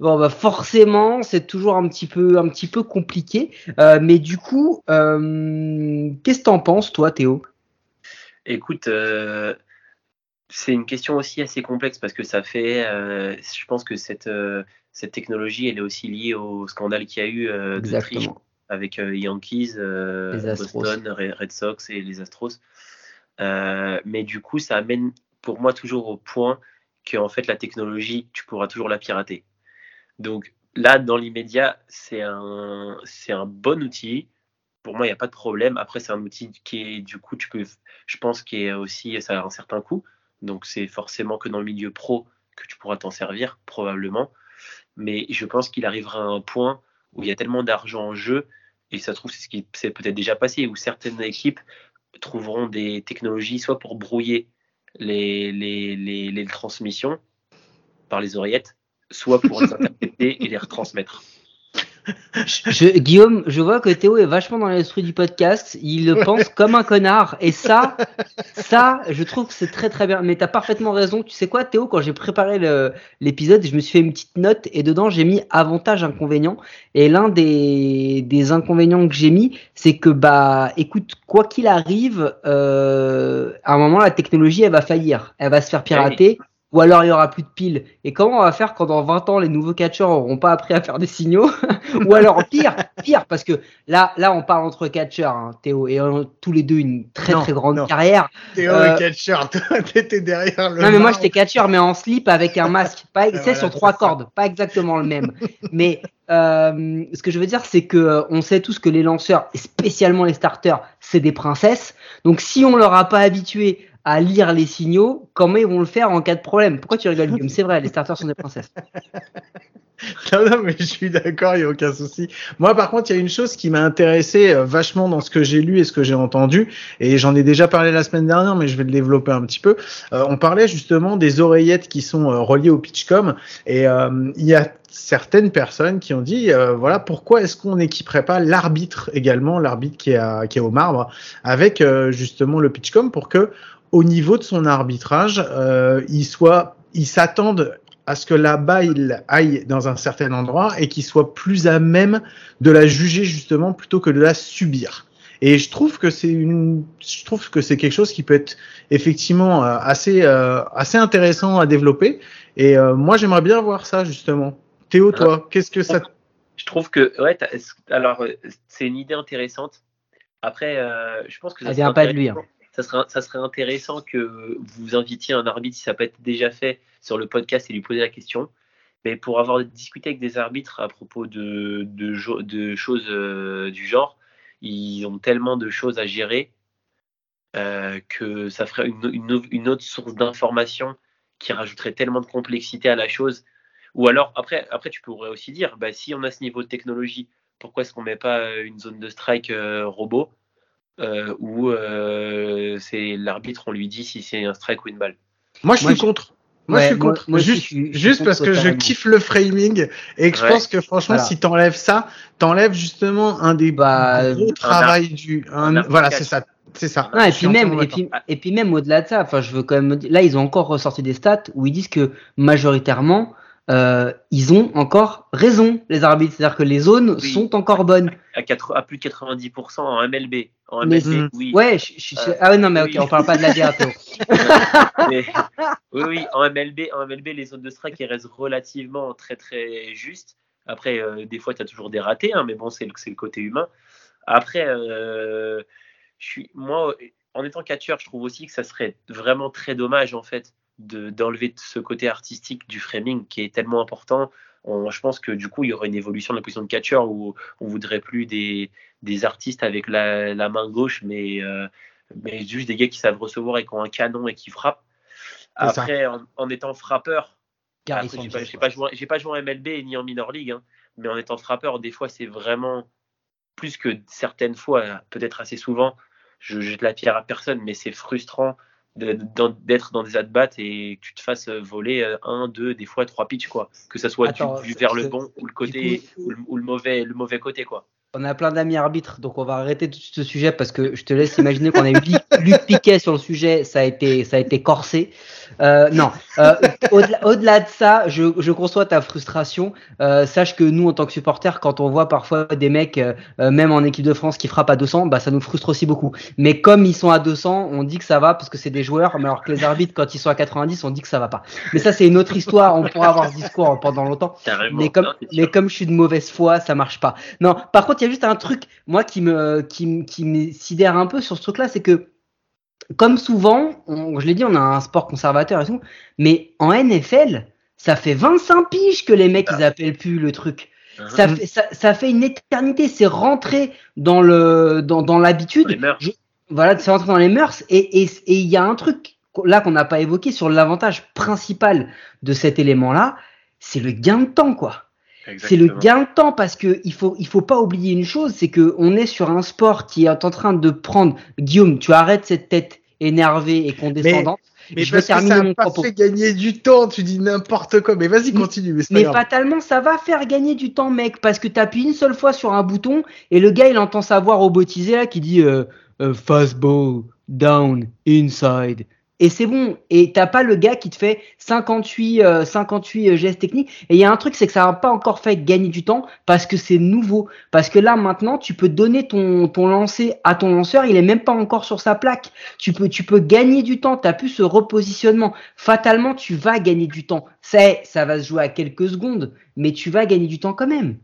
Bon, bah forcément, c'est toujours un petit peu un petit peu compliqué. Euh, mais du coup, euh, qu'est-ce que t'en penses, toi, Théo? Écoute, euh, c'est une question aussi assez complexe parce que ça fait. euh, je pense que cette, euh, cette technologie, elle est aussi liée au scandale qu'il y a eu euh, de triche avec euh, Yankees, euh. Boston, Red Red Sox et les Astros. Euh, mais du coup, ça amène pour moi toujours au point que en fait la technologie, tu pourras toujours la pirater. Donc là, dans l'immédiat, c'est un, un bon outil. Pour moi, il n'y a pas de problème. Après, c'est un outil qui est, du coup, tu peux, je pense, qui est aussi, ça a un certain coût. Donc, c'est forcément que dans le milieu pro que tu pourras t'en servir, probablement. Mais je pense qu'il arrivera à un point où il y a tellement d'argent en jeu, et ça se trouve, c'est ce qui s'est peut-être déjà passé, où certaines équipes trouveront des technologies soit pour brouiller les, les, les, les transmissions par les oreillettes, soit pour les interpréter et les retransmettre. Je, Guillaume, je vois que Théo est vachement dans l'esprit du podcast. Il le pense comme un connard. Et ça, ça, je trouve que c'est très très bien. Mais t'as parfaitement raison. Tu sais quoi, Théo, quand j'ai préparé l'épisode, je me suis fait une petite note et dedans j'ai mis avantage inconvénient. Et l'un des, des inconvénients que j'ai mis, c'est que bah, écoute, quoi qu'il arrive, euh, à un moment la technologie elle va faillir, elle va se faire pirater. Ou alors il y aura plus de piles. Et comment on va faire quand dans 20 ans les nouveaux catcheurs auront pas appris à faire des signaux Ou alors pire, pire, parce que là, là on parle entre catcheurs, hein, Théo, et on, tous les deux une très Non, très grande non. carrière. Théo, Euh, le catcheur, t'étais derrière le. Non mais moi j'étais catcheur mais en slip avec un masque, pas c'est voilà, sur trois ça. cordes, pas exactement le même. mais euh, ce que je veux dire c'est que euh, on sait tous que les lanceurs, et spécialement les starters, c'est des princesses. Donc si on leur a pas habitué à lire les signaux, comment ils vont le faire en cas de problème Pourquoi tu rigoles Guillaume? C'est vrai, les starters sont des princesses. Non, non, mais je suis d'accord, il n'y a aucun souci. Moi, par contre, il y a une chose qui m'a intéressé euh, vachement dans ce que j'ai lu et ce que j'ai entendu, et j'en ai déjà parlé la semaine dernière, mais je vais le développer un petit peu. Euh, on parlait justement des oreillettes qui sont euh, reliées au pitchcom, et il y a certaines personnes qui ont dit, voilà, pourquoi est-ce qu'on n'équiperait pas l'arbitre également, l'arbitre qui est, au marbre, avec justement le pitchcom pour que, au niveau de son arbitrage, euh, il soit, il s'attende à ce que la balle aille dans un certain endroit et qu'il soit plus à même de la juger justement plutôt que de la subir. Et je trouve que c'est une, je trouve que c'est quelque chose qui peut être effectivement euh, assez, euh, assez intéressant à développer. Et euh, moi, j'aimerais bien voir ça justement. Théo, toi, qu'est-ce que ça Je trouve que, ouais, alors, euh, c'est une idée intéressante. Après, euh, je pense que ça Elle vient pas de lui, hein. Ça serait, intéressant que vous invitiez un arbitre, si ça peut être déjà fait, sur le podcast et lui poser la question. Mais pour avoir discuté avec des arbitres à propos de, choses euh, du genre, ils ont tellement de choses à gérer euh, que ça ferait une, autre source d'information qui rajouterait tellement de complexité à la chose. Ou alors, après, après tu pourrais aussi dire, bah, si on a ce niveau de technologie, pourquoi est-ce qu'on met pas une zone de strike euh, robot? Euh, où euh, c'est l'arbitre, on lui dit si c'est un strike ou une balle Moi, je suis contre. Moi, Ouais, je suis contre. moi juste je suis- juste parce que je kiffe le framing et que je pense que franchement, Voilà. si t'enlèves ça, t'enlèves justement un des Bah, gros un travail du. un- un voilà, c'est ça. C'est ça. Et puis même, et puis, et puis même au-delà de ça, enfin, je veux quand même, là, ils ont encore ressorti des stats où ils disent que majoritairement, euh, ils ont encore raison, les arbitres. C'est-à-dire que les zones Oui. sont encore bonnes. à, plus de 90% en MLB. En MLB, oui. Ouais, je, je- je- Euh, ah ouais, non, mais ok, on parle pas de la DA, Théo. Mais- oui, oui, en MLB, en MLB, les zones de strike elles restent relativement très très justes. Après, euh, des fois, tu as toujours des ratés, hein, mais bon, c'est le, le côté humain. Après, euh, je suis, moi, en étant catcheur, je trouve aussi que ça serait vraiment très dommage, en fait, de- d'enlever ce côté artistique du framing qui est tellement important. On- je pense que du coup, il y aurait une évolution de la position de catcheur où on voudrait plus des, des artistes avec la, la main gauche, mais, euh, mais juste des gars qui savent recevoir et qui ont un canon et qui frappent. Après, en, en étant frappeur, j'ai pas, ouais. pas joué, j'ai pas joué en MLB ni en minor league, hein, mais en étant frappeur, des fois, c'est vraiment plus que certaines fois, peut-être assez souvent. Je jette la pierre à personne, mais c'est frustrant d'être dans des at-bats et que tu te fasses voler euh, un, deux, des fois trois pitchs, quoi. Que ça soit du- Attends, du, c'est- vers le bon ou le côté coup- ou, le, ou le mauvais, le mauvais côté, quoi. On a plein d'amis arbitres, donc on va arrêter tout ce sujet parce que je te laisse imaginer qu'on a eu Luc, Piquet sur le sujet, ça a été, ça a été corsé. Euh, non, euh, au-delà, de ça, je, je conçois ta frustration. Euh, sache que nous, en tant que supporters, quand on voit parfois des mecs, même en équipe de France, qui frappent à 200, bah ça nous frustre aussi beaucoup. Mais comme ils sont à 200, on dit que ça va parce que c'est des joueurs, mais alors que les arbitres, quand ils sont à 90, on dit que ça va pas. Mais ça, c'est une autre histoire. On pourra avoir ce discours pendant longtemps. Carrément. Mais comme, Non, mais comme je suis de mauvaise foi, ça marche pas. Non, par contre, il y a juste un truc, moi, qui me, qui, me- qui me sidère un peu sur ce truc-là, c'est que, comme souvent, on- je l'ai dit, on a un sport conservateur et tout, mais en NFL, ça fait 25 piges que les mecs, ils appellent plus le truc. Hein, Ça fait, ça, ça fait une éternité, c'est rentré dans le, dans, dans l'habitude voilà, c'est rentré dans les mœurs. Et et- et il y a un truc là qu'on n'a pas évoqué sur l'avantage principal de cet élément-là, c'est le gain de temps, quoi. C'est le gain de temps parce que il faut il faut pas oublier une chose, c'est que on est sur un sport qui est en train de prendre. Guillaume, tu arrêtes cette tête énervée et condescendante. Mais je vais parce que ça mon pas propos. fait gagner du temps, tu dis n'importe quoi. Mais vas-y, continue. Mais, Mais fatalement, ça va faire gagner du temps, mec, parce que t'appuies une seule fois sur un bouton et le gars il entend sa voix robotisée là qui dit euh, euh, fastball, down, inside, et c'est bon. Et t'as pas le gars qui te fait 58, euh, 58 euh, gestes techniques. Et il y a un truc, c'est que ça va pas encore fait gagner du temps parce que c'est nouveau. Parce que là, maintenant, tu peux donner ton, ton lancer à ton lanceur. Il est même pas encore sur sa plaque. Tu peux, tu peux gagner du temps. T'as plus ce repositionnement. Fatalement, tu vas gagner du temps. Ça, ça va se jouer à quelques secondes, mais tu vas gagner du temps quand même.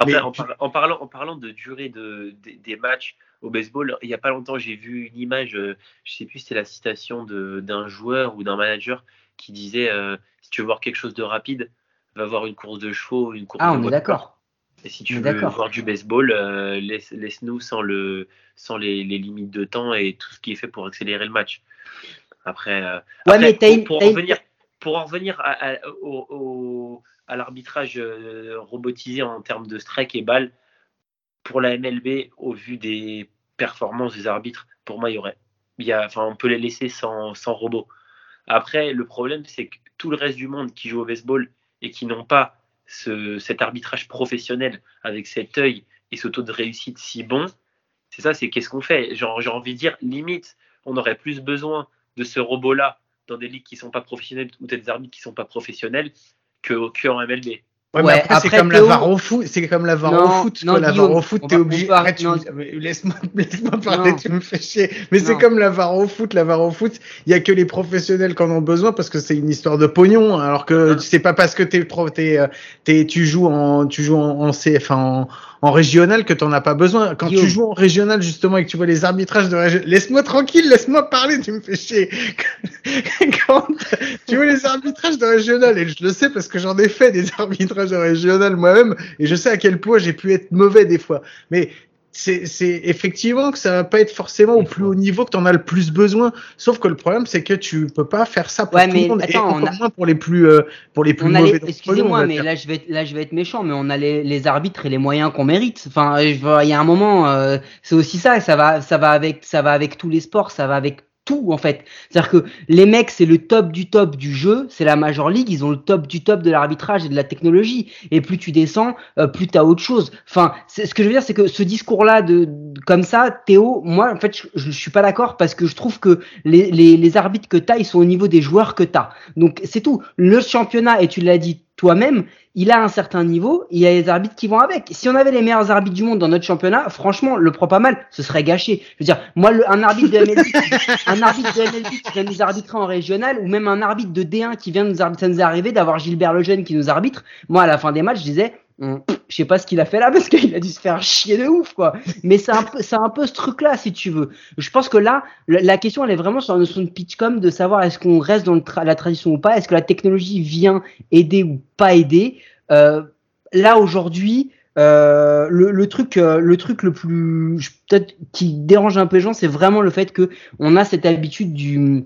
Après, en, par- en parlant, en parlant de durée de, des matchs au baseball, il n'y a pas longtemps, j'ai vu une image, euh, je sais plus si c'était la citation d'un joueur ou d'un manager qui disait euh, si tu veux voir quelque chose de rapide, va voir une course de chevaux, une course Ah, de on est d'accord. Et si tu On veux voir du baseball, euh, laisse, laisse-nous sans, le, sans les, les limites de temps et tout ce qui est fait pour accélérer le match. Après, euh, Ouais, après, mais t'as pour, une- pour t'as en revenir, pour en revenir à, à- au, au- à l'arbitrage robotisé en termes de strike et balle, pour la MLB, au vu des performances des arbitres, pour moi, y aurait. Il y a, enfin, on peut les laisser sans, sans robot. Après, le problème, c'est que tout le reste du monde qui joue au baseball et qui n'ont pas ce, cet arbitrage professionnel avec cet œil et ce taux de réussite si bon, c'est ça, c'est qu'est-ce qu'on fait? J'ai envie de dire, limite, on aurait plus besoin de ce robot-là dans des ligues qui sont pas professionnelles ou des arbitres qui sont pas professionnels que, que en MLB. Ouais, mais après, c'est comme la Théo- au foot. C'est comme la VAR Non, au foot. non. La VAR au foot, t'es obligé. Arrête, tu laisse-moi laisse-moi parler, Non. tu me fais chier. Mais c'est comme la VAR au foot. La VAR au foot, il y a que les professionnels qui en ont besoin parce que c'est une histoire de pognon. Alors que c'est pas parce que t'es pro, t'es, euh, t'es, tu joues en, tu joues en, en, C- enfin, en, en régional que t'en as pas besoin. Quand tu joues en régional justement et que tu vois les arbitrages de régional, laisse-moi tranquille, laisse-moi parler, tu me fais chier. Quand tu vois les arbitrages de régional et je le sais parce que j'en ai fait des arbitrages de régional moi-même et je sais à quel point j'ai pu être mauvais des fois. Mais c'est c'est effectivement que ça va pas être forcément au plus haut niveau que tu en as le plus besoin. Sauf que le problème c'est que tu peux pas faire ça pour Ouais, tout mais le monde et attends, on encore a- moins pour les plus euh, pour les plus on mauvais. on excusez-moi, mais là je vais être, là je vais être méchant, mais on a les, les arbitres et les moyens qu'on mérite. Enfin, il y a un moment, euh, c'est aussi ça, ça va, ça va avec, ça va avec tous les sports, ça va avec tout en fait. C'est-à-dire que les mecs, c'est le top du top du jeu, c'est la Major League, ils ont le top du top de l'arbitrage et de la technologie. Et plus tu descends, euh, plus t'as autre chose. Enfin, ce que je veux dire, c'est que ce discours-là de, comme ça, Théo, moi en fait, je, je suis pas d'accord parce que je trouve que les, les, les arbitres que t'as, ils sont au niveau des joueurs que t'as. Donc c'est tout. Le championnat, et tu l'as dit toi-même, il a un certain niveau, il y a les arbitres qui vont avec. Si on avait les meilleurs arbitres du monde dans notre championnat, franchement, le prend pas mal, ce serait gâché. Je veux dire, moi, le, un arbitre de MLB, un arbitre de MLB qui vient nous arbitrer en régional, ou même un arbitre de D1 qui vient nous arbitrer, ça nous est arrivé d'avoir Gilbert Lejeune qui nous arbitre. Moi, à la fin des matchs, je disais, Hum, je sais pas ce qu'il a fait là parce qu'il a dû se faire chier de ouf quoi. Mais c'est un peu, c'est un peu ce truc là si tu veux. Je pense que là, la, question elle est vraiment sur la notion de pitchcom de savoir est-ce qu'on reste dans la tradition ou pas, est-ce que la technologie vient aider ou pas aider. Euh, là aujourd'hui, euh, le, le truc, euh, le truc le plus peut-être qui dérange un peu les gens, c'est vraiment le fait que on a cette habitude du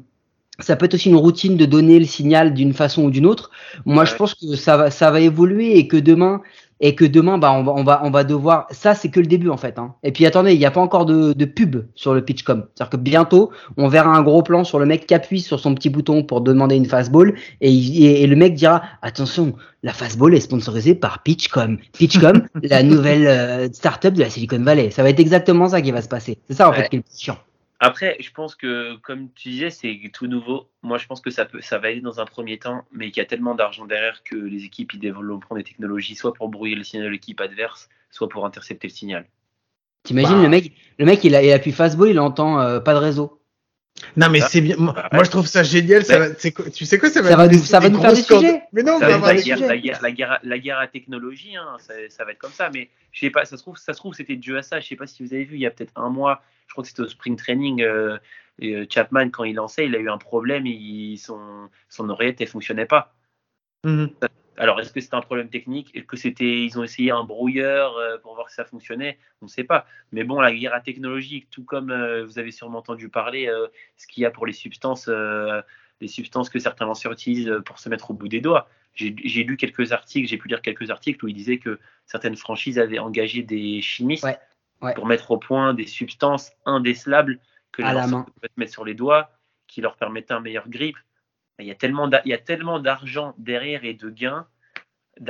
ça peut être aussi une routine de donner le signal d'une façon ou d'une autre. Moi, je pense que ça va, ça va évoluer et que demain, et que demain, bah, on va, on va, on va devoir. Ça, c'est que le début en fait. Hein. Et puis attendez, il n'y a pas encore de, de pub sur le pitchcom. C'est-à-dire que bientôt, on verra un gros plan sur le mec qui appuie sur son petit bouton pour demander une fastball, et, et, et le mec dira attention, la fastball est sponsorisée par Pitchcom. Pitchcom, la nouvelle euh, startup de la Silicon Valley. Ça va être exactement ça qui va se passer. C'est ça en Ouais. fait qui est chiant. Après, je pense que, comme tu disais, c'est tout nouveau. Moi, je pense que ça, peut, ça va aider dans un premier temps, mais qu'il y a tellement d'argent derrière que les équipes ils développeront des technologies soit pour brouiller le signal de l'équipe adverse, soit pour intercepter le signal. T'imagines Bah. le mec, le mec il, a, il appuie fastball, il entend euh, pas de réseau. Non mais Ah. c'est bien. Moi, Ouais. je trouve ça génial. Ça Ouais. va, c'est quoi- tu sais quoi ça va Ça va nous ça va faire des sujets. Mais non, on Ça va va avoir la, guerre, la, guerre, la, guerre, la guerre à technologie, hein, ça, ça va être comme ça. Mais je sais pas, ça se trouve, ça se trouve, c'était dû à ça. Je sais pas si vous avez vu, il y a peut-être un mois, je crois que c'était au spring training. euh, et, euh, Chapman, quand il lançait, il a eu un problème, il, son, son oreillette ne fonctionnait pas. Mhm. Alors, est-ce que c'était un problème technique? Est-ce que c'était, ils ont essayé un brouilleur euh, pour voir si ça fonctionnait? On ne sait pas. Mais bon, la guerre à technologie, tout comme euh, vous avez sûrement entendu parler, euh, ce qu'il y a pour les substances, euh, les substances que certains lanceurs utilisent pour se mettre au bout des doigts. J'ai lu quelques articles, j'ai pu lire quelques articles où ils disaient que certaines franchises avaient engagé des chimistes Ouais, ouais. pour mettre au point des substances indécelables que les la lanceurs pouvaient se mettre sur les doigts, qui leur permettaient un meilleur grip. Il y a tellement d'a- il y a tellement d'argent derrière et de gains.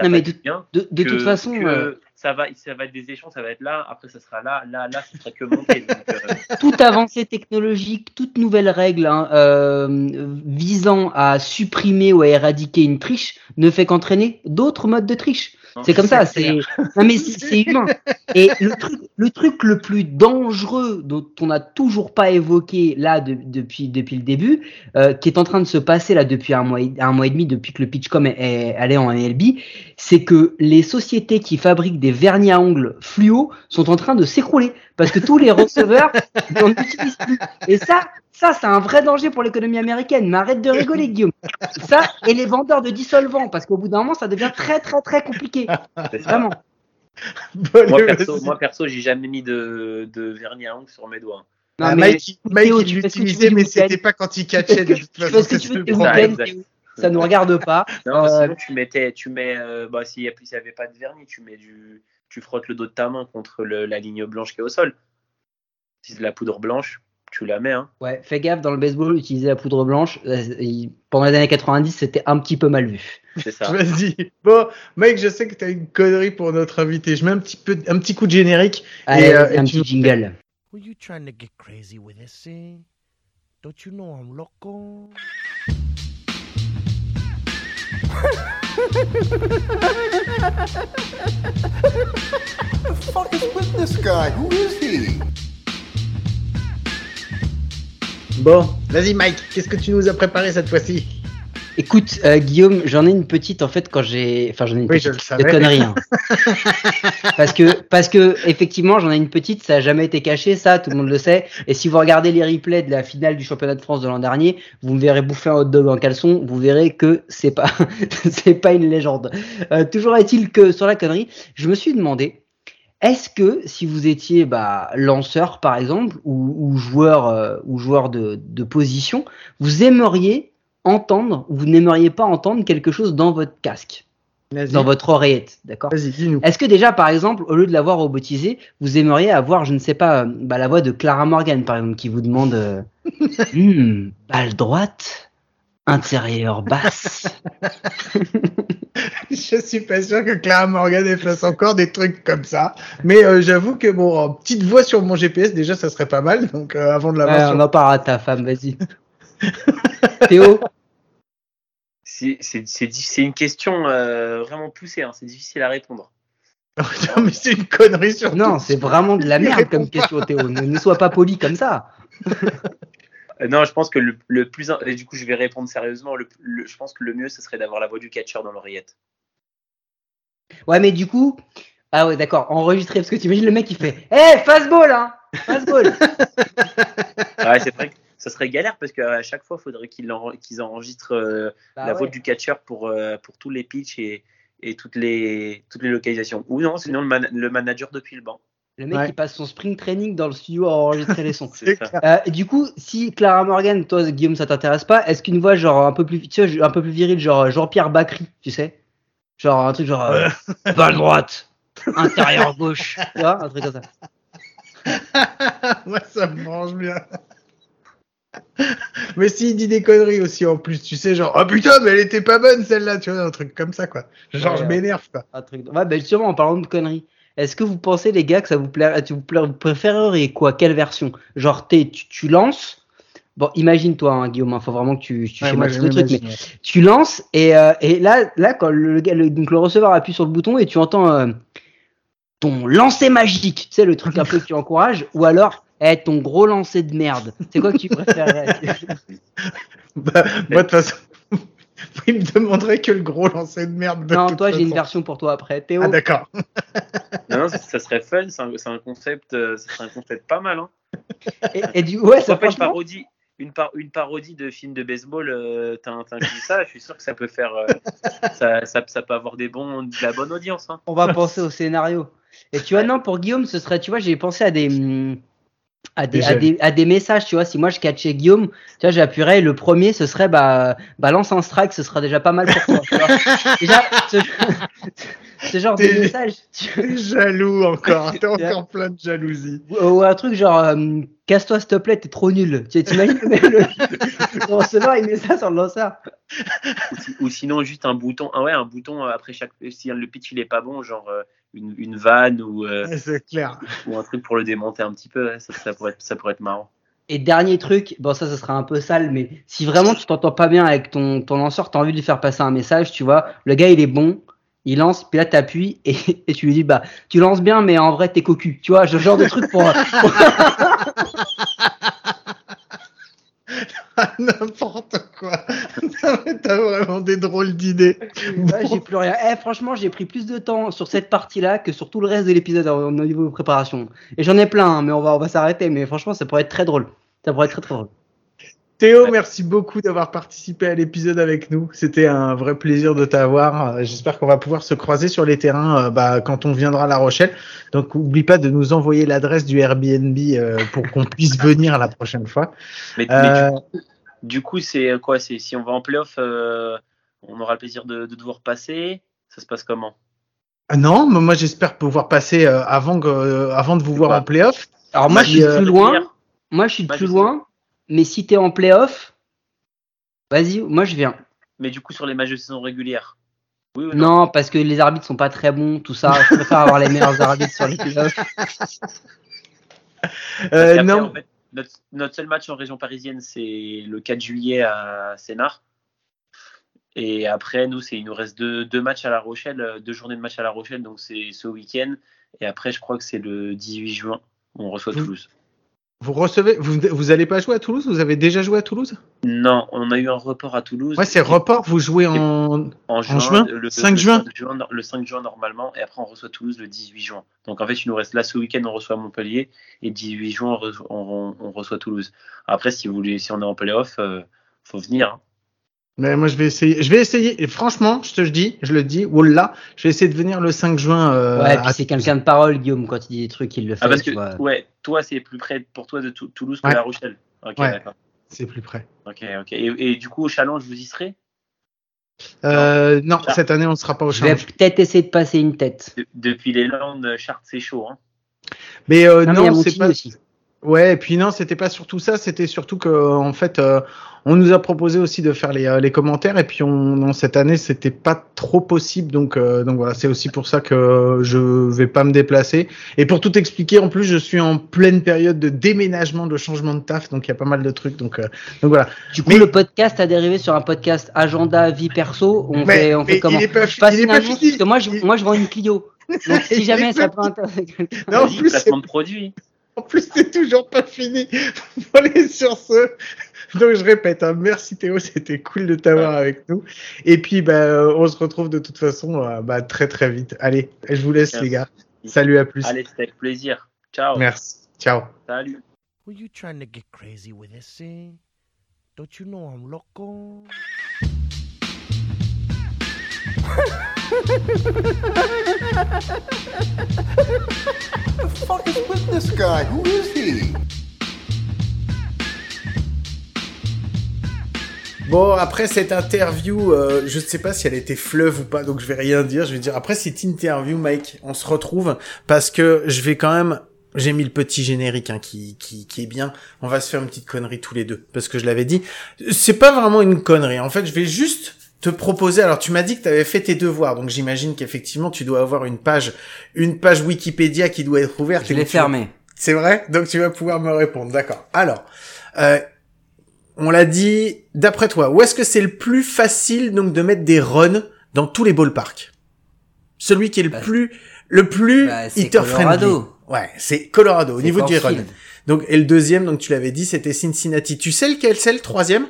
Non, mais de gains, De, de que- toute façon, que euh, ça va, ça va être des échelons, ça va être là, après ça sera là, là, là, ce sera que monter. Donc, euh, toute avancée technologique, toute nouvelle règle hein, euh, visant à supprimer ou à éradiquer une triche ne fait qu'entraîner d'autres modes de triche. C'est comme ça, c'est non mais c'est humain. Et le truc, le truc le plus dangereux dont on n'a toujours pas évoqué là de- depuis depuis le début, euh, qui est en train de se passer là depuis un mois un mois et demi depuis que le Pitchcom est, est allé en MLB, c'est que les sociétés qui fabriquent des vernis à ongles fluo sont en train de s'écrouler parce que tous les receveurs n'en utilisent plus. Et ça, ça c'est un vrai danger pour l'économie américaine. Mais arrête de rigoler, Guillaume. Ça et les vendeurs de dissolvants, parce qu'au bout d'un moment, ça devient très très très compliqué. ça. Vraiment. Bon, Moi perso, moi perso, j'ai jamais mis de, de vernis à ongles sur mes doigts. Ah, mais Mike, il- Mike, Théo, l'utilisait, mais c'était pas quand il catchait de toute façon. ce que c'est tu veux, week-end, Théo. ça nous regarde pas. Non, Euh, sinon tu mettais, tu mets, euh, bah s'il y, a- s'il y avait pas de vernis, tu mets du, tu frottes le dos de ta main contre le- la ligne blanche qui est au sol. Si c'est de la poudre blanche, tu la mets, hein. Ouais, fais gaffe, dans le baseball, utiliser la poudre blanche, euh, pendant les années 90, c'était un petit peu mal vu. C'est ça. Vas-y. Bon, Mike, je sais que t'as une connerie pour notre invité. Je mets un petit peu, un petit coup de générique. Allez, Et, euh, un et tu petit jingle. Were you trying to get crazy with this scene? Don't you know I'm loco? fuck is with this guy? Who is he? Bon, vas-y, Mike. Qu'est-ce que tu nous as préparé cette fois-ci? Écoute, euh, Guillaume, j'en ai une petite en fait quand j'ai, enfin j'en ai une Oui, petite de savais. conneries. hein. parce que parce que effectivement j'en ai une petite, ça a jamais été caché, ça tout le monde le sait. Et si vous regardez les replays de la finale du championnat de France de l'an dernier, vous me verrez bouffer un hot dog en caleçon, vous verrez que c'est pas c'est pas une légende. Euh, toujours est-il que sur la connerie, je me suis demandé. Est-ce que si vous étiez bah, lanceur par exemple ou, ou joueur euh, ou joueur de, de position, vous aimeriez entendre, vous n'aimeriez pas entendre quelque chose dans votre casque, dans votre oreillette, d'accord? Est-ce que déjà, par exemple, au lieu de l'avoir robotisé, vous aimeriez avoir, je ne sais pas, euh, bah, la voix de Clara Morgan, par exemple, qui vous demande euh, Hmm, balle droite, intérieur basse. Je suis pas sûr que Clara Morgan fasse encore des trucs comme ça. Mais euh, j'avoue que bon, petite voix sur mon GPS, déjà, ça serait pas mal. Donc, euh, avant de Ouais, l'avoir on en parlera à ta femme, vas-y. Théo, C'est une question euh, vraiment poussée, hein. c'est difficile à répondre. non, mais c'est une connerie sur. non, c'est vraiment de la merde comme question, Théo. Ne, ne sois pas poli comme ça. Euh, non, je pense que le, le plus, in- et du coup, je vais répondre sérieusement. Le, le- je pense que le mieux, ce serait d'avoir la voix du catcher dans l'oreillette. Ouais, mais du coup, ah ouais, d'accord, enregistré, parce que t'imagines le mec qui fait Eh, fastball, hein Fastball Ouais, c'est vrai que ça serait galère parce qu'à chaque fois, il faudrait qu'ils enre- qu'ils enregistrent euh, Bah la ouais. voix du catcher pour, euh, pour tous les pitchs et, et toutes, les, toutes les localisations. Ou non, sinon le, man- le manager depuis le banc. Le mec Ouais. qui passe son spring training dans le studio à enregistrer les sons. Euh, du coup, si Clara Morgan, toi Guillaume, ça t'intéresse pas, est-ce qu'une voix genre un peu plus, tu sais, un peu plus viril, genre Jean-Pierre Bacry, tu sais, genre un truc genre euh, balle droite, intérieur gauche, tu vois, un truc comme ça. Moi, ça me mange bien. mais s'il dit des conneries aussi en plus, tu sais, genre, oh putain, mais elle était pas bonne celle-là, tu vois, un truc comme ça, quoi. Genre, Ouais, je m'énerve, quoi. Un truc. Ouais, ben justement, en parlant de conneries, est-ce que vous pensez les gars que ça vous tu vous, plaît- vous préféreriez quoi, quelle version? Genre, t'es- tu, tu lances? Bon, imagine-toi, hein, Guillaume, il faut vraiment que tu, tu Ouais, schématises le truc, mais tu lances et, euh, et là, là quand le, gars- le- donc le receveur appuie sur le bouton et tu entends euh, ton lancer magique, tu sais le truc un peu que tu encourages, ou alors eh, ton gros lancer de merde. C'est quoi que tu préférerais? Bah, moi, de toute façon, il me demanderait que le gros lancer de merde. de Non, toi j'ai une version pour toi après. Théo, Ah, d'accord. Non, non, ça, ça serait fun. C'est un, concept, euh, ça serait un concept pas mal. Hein. et, et du ouais, ça En fait, une franchement, parodie, une, par- une parodie de film de baseball, euh, t'in- t'inclus ça, je suis sûr que ça peut faire, euh, ça, ça, ça peut avoir des bons, de la bonne audience. Hein. on va penser au scénario. Et tu vois, non, pour Guillaume, ce serait, tu vois, j'ai pensé à des, hum, à des, à des, à des messages, tu vois. Si moi je catchais Guillaume, tu vois, j'appuierais. Le premier, ce serait, bah, balance un strike, ce sera déjà pas mal pour toi. tu vois. déjà, ce, ce genre de message. tu- jaloux encore. T'es encore plein de jalousie. Ou ou un truc genre, euh, casse-toi s'il te plaît, t'es trop nul. Tu t'imagines le, receveur, il met ça sur le lanceur. Ou, si- ou sinon juste un bouton, ah ouais, un bouton euh, après chaque, si le pitch il est pas bon, genre euh, une, une vanne ou, euh, clair. ou un truc pour le démonter un petit peu, ouais, ça, ça pourrait être, ça pourrait être marrant. Et dernier truc, bon ça, ça sera un peu sale, mais si vraiment tu t'entends pas bien avec ton, ton lanceur, t'as envie de lui faire passer un message, tu vois, le gars il est bon, il lance, puis là t'appuies et, et tu lui dis bah tu lances bien, mais en vrai t'es cocu, tu vois, ce genre de truc pour. N'importe quoi. T'as vraiment des drôles d'idées. Ouais, j'ai plus rien. Eh, franchement, j'ai pris plus de temps sur cette partie-là que sur tout le reste de l'épisode au au niveau de préparation. Et j'en ai plein, hein, mais on va, on va s'arrêter. Mais franchement, ça pourrait être très drôle. Ça pourrait être très très drôle. Théo, merci beaucoup d'avoir participé à l'épisode avec nous. C'était un vrai plaisir de t'avoir. J'espère qu'on va pouvoir se croiser sur les terrains euh, bah, quand on viendra à La Rochelle. Donc, oublie pas de nous envoyer l'adresse du Airbnb euh, pour qu'on puisse venir la prochaine fois. Mais, mais Euh, du coup, c'est quoi C'est si on va en playoff, euh, on aura le plaisir de, de devoir passer. Ça se passe comment? Ah non, mais moi j'espère pouvoir passer euh, avant, que, euh, avant de vous voir en playoff. Alors moi, je suis euh, plus loin. Moi, je suis Bah, plus je loin. Mais si t'es en playoff, vas-y, moi je viens. Mais du coup, sur les matchs de saison régulière? Oui ou non, Non, parce que les arbitres sont pas très bons, tout ça. Je préfère avoir les meilleurs arbitres sur les playoffs. Euh, non, en fait, notre, notre seul match en région parisienne, c'est le 4 juillet à Sénart. Et après, nous, c'est il nous reste deux, deux matchs à La Rochelle, euh, deux journées de match à La Rochelle, donc c'est ce week-end. Et après, je crois que c'est le 18 juin, où on reçoit Vous- Toulouse. Vous recevez, vous, vous allez pas jouer à Toulouse? Vous avez déjà joué à Toulouse? Non, on a eu un report à Toulouse. Ouais, c'est report. Vous jouez en. en juin, juin? le, 5 le juin? 5 juin, le 5 juin normalement, et après on reçoit Toulouse le 18 juin. Donc en fait, il nous reste là ce week-end, on reçoit Montpellier, et 18 juin, on, reçoit- on- on reçoit Toulouse. Après, si vous voulez, si on est en playoff, euh, faut venir. hein. Mais moi, je vais essayer. Je vais essayer. Et franchement, je te le dis, je le dis. Wallah, je vais essayer de venir le 5 juin. euh, Ouais, à puis c'est quelqu'un de parole, Guillaume. Quand il dit des trucs, il le fait. Ah, parce tu que, vois. ouais, toi, c'est plus près pour toi de Tou- Toulouse que Ouais. La Rochelle. Ok, Ouais. d'accord. C'est plus près. Ok, ok. Et, et du coup, au challenge, vous y serez? Euh, non, Ah. cette année, on ne sera pas au Je vais peut-être essayer de passer une tête. De- Depuis les Landes, Chartres, c'est chaud. Hein. Mais euh, Non, mais non, c'est pas. aussi. Ouais, et puis non, c'était pas surtout ça. C'était surtout que, en fait, euh, on nous a proposé aussi de faire les, euh, les commentaires. Et puis, on, non, cette année, c'était pas trop possible. Donc, euh, donc voilà, c'est aussi pour ça que je vais pas me déplacer. Et pour tout expliquer, en plus, je suis en pleine période de déménagement, de changement de taf. Donc, il y a pas mal de trucs. Donc, euh, donc voilà. Du coup, Mais- le podcast a dérivé sur un podcast agenda vie perso. On Mais- fait, on mais fait comment il est pas, Je passe il est une pas annonce, fini. parce que moi, je, moi, je vends une Clio. Donc, si jamais ça peut intéresser. Non, en plus, placement de produit. En plus, c'est toujours pas fini. Allez, sur ce. Donc, je répète, hein, merci Théo, c'était cool de t'avoir avec nous. Et puis, bah, on se retrouve de toute façon bah, très très vite. Allez, je vous laisse, Merci. les gars. Salut, à plus. Allez, c'était avec plaisir. Ciao. Merci. Ciao. Salut. Were you trying to get crazy with this thing? Don't you know I'm loco? The fuck is with this guy? Who is he? Bon, après cette interview, euh, je ne sais pas si elle était fleuve ou pas, donc je vais rien dire. Je vais dire après cette interview, Mike, on se retrouve parce que je vais quand même. J'ai mis le petit générique hein, qui, est bien. On va se faire une petite connerie tous les deux parce que je l'avais dit. C'est pas vraiment une connerie. En fait, je vais juste te proposer. Alors, tu m'as dit que tu avais fait tes devoirs, donc j'imagine qu'effectivement tu dois avoir une page, une page Wikipédia qui doit être ouverte. Je l'ai où tu vas- fermé. c'est vrai? Donc tu vas pouvoir me répondre. D'accord. Alors, euh, on l'a dit, d'après toi, où est-ce que c'est le plus facile donc de mettre des runs dans tous les ballparks? Celui qui est le Bah, plus le plus bah, hitter friendly. Colorado. Ouais, c'est Colorado au niveau du run. Donc et le deuxième, donc tu l'avais dit, c'était Cincinnati. Tu sais lequel? C'est le troisième?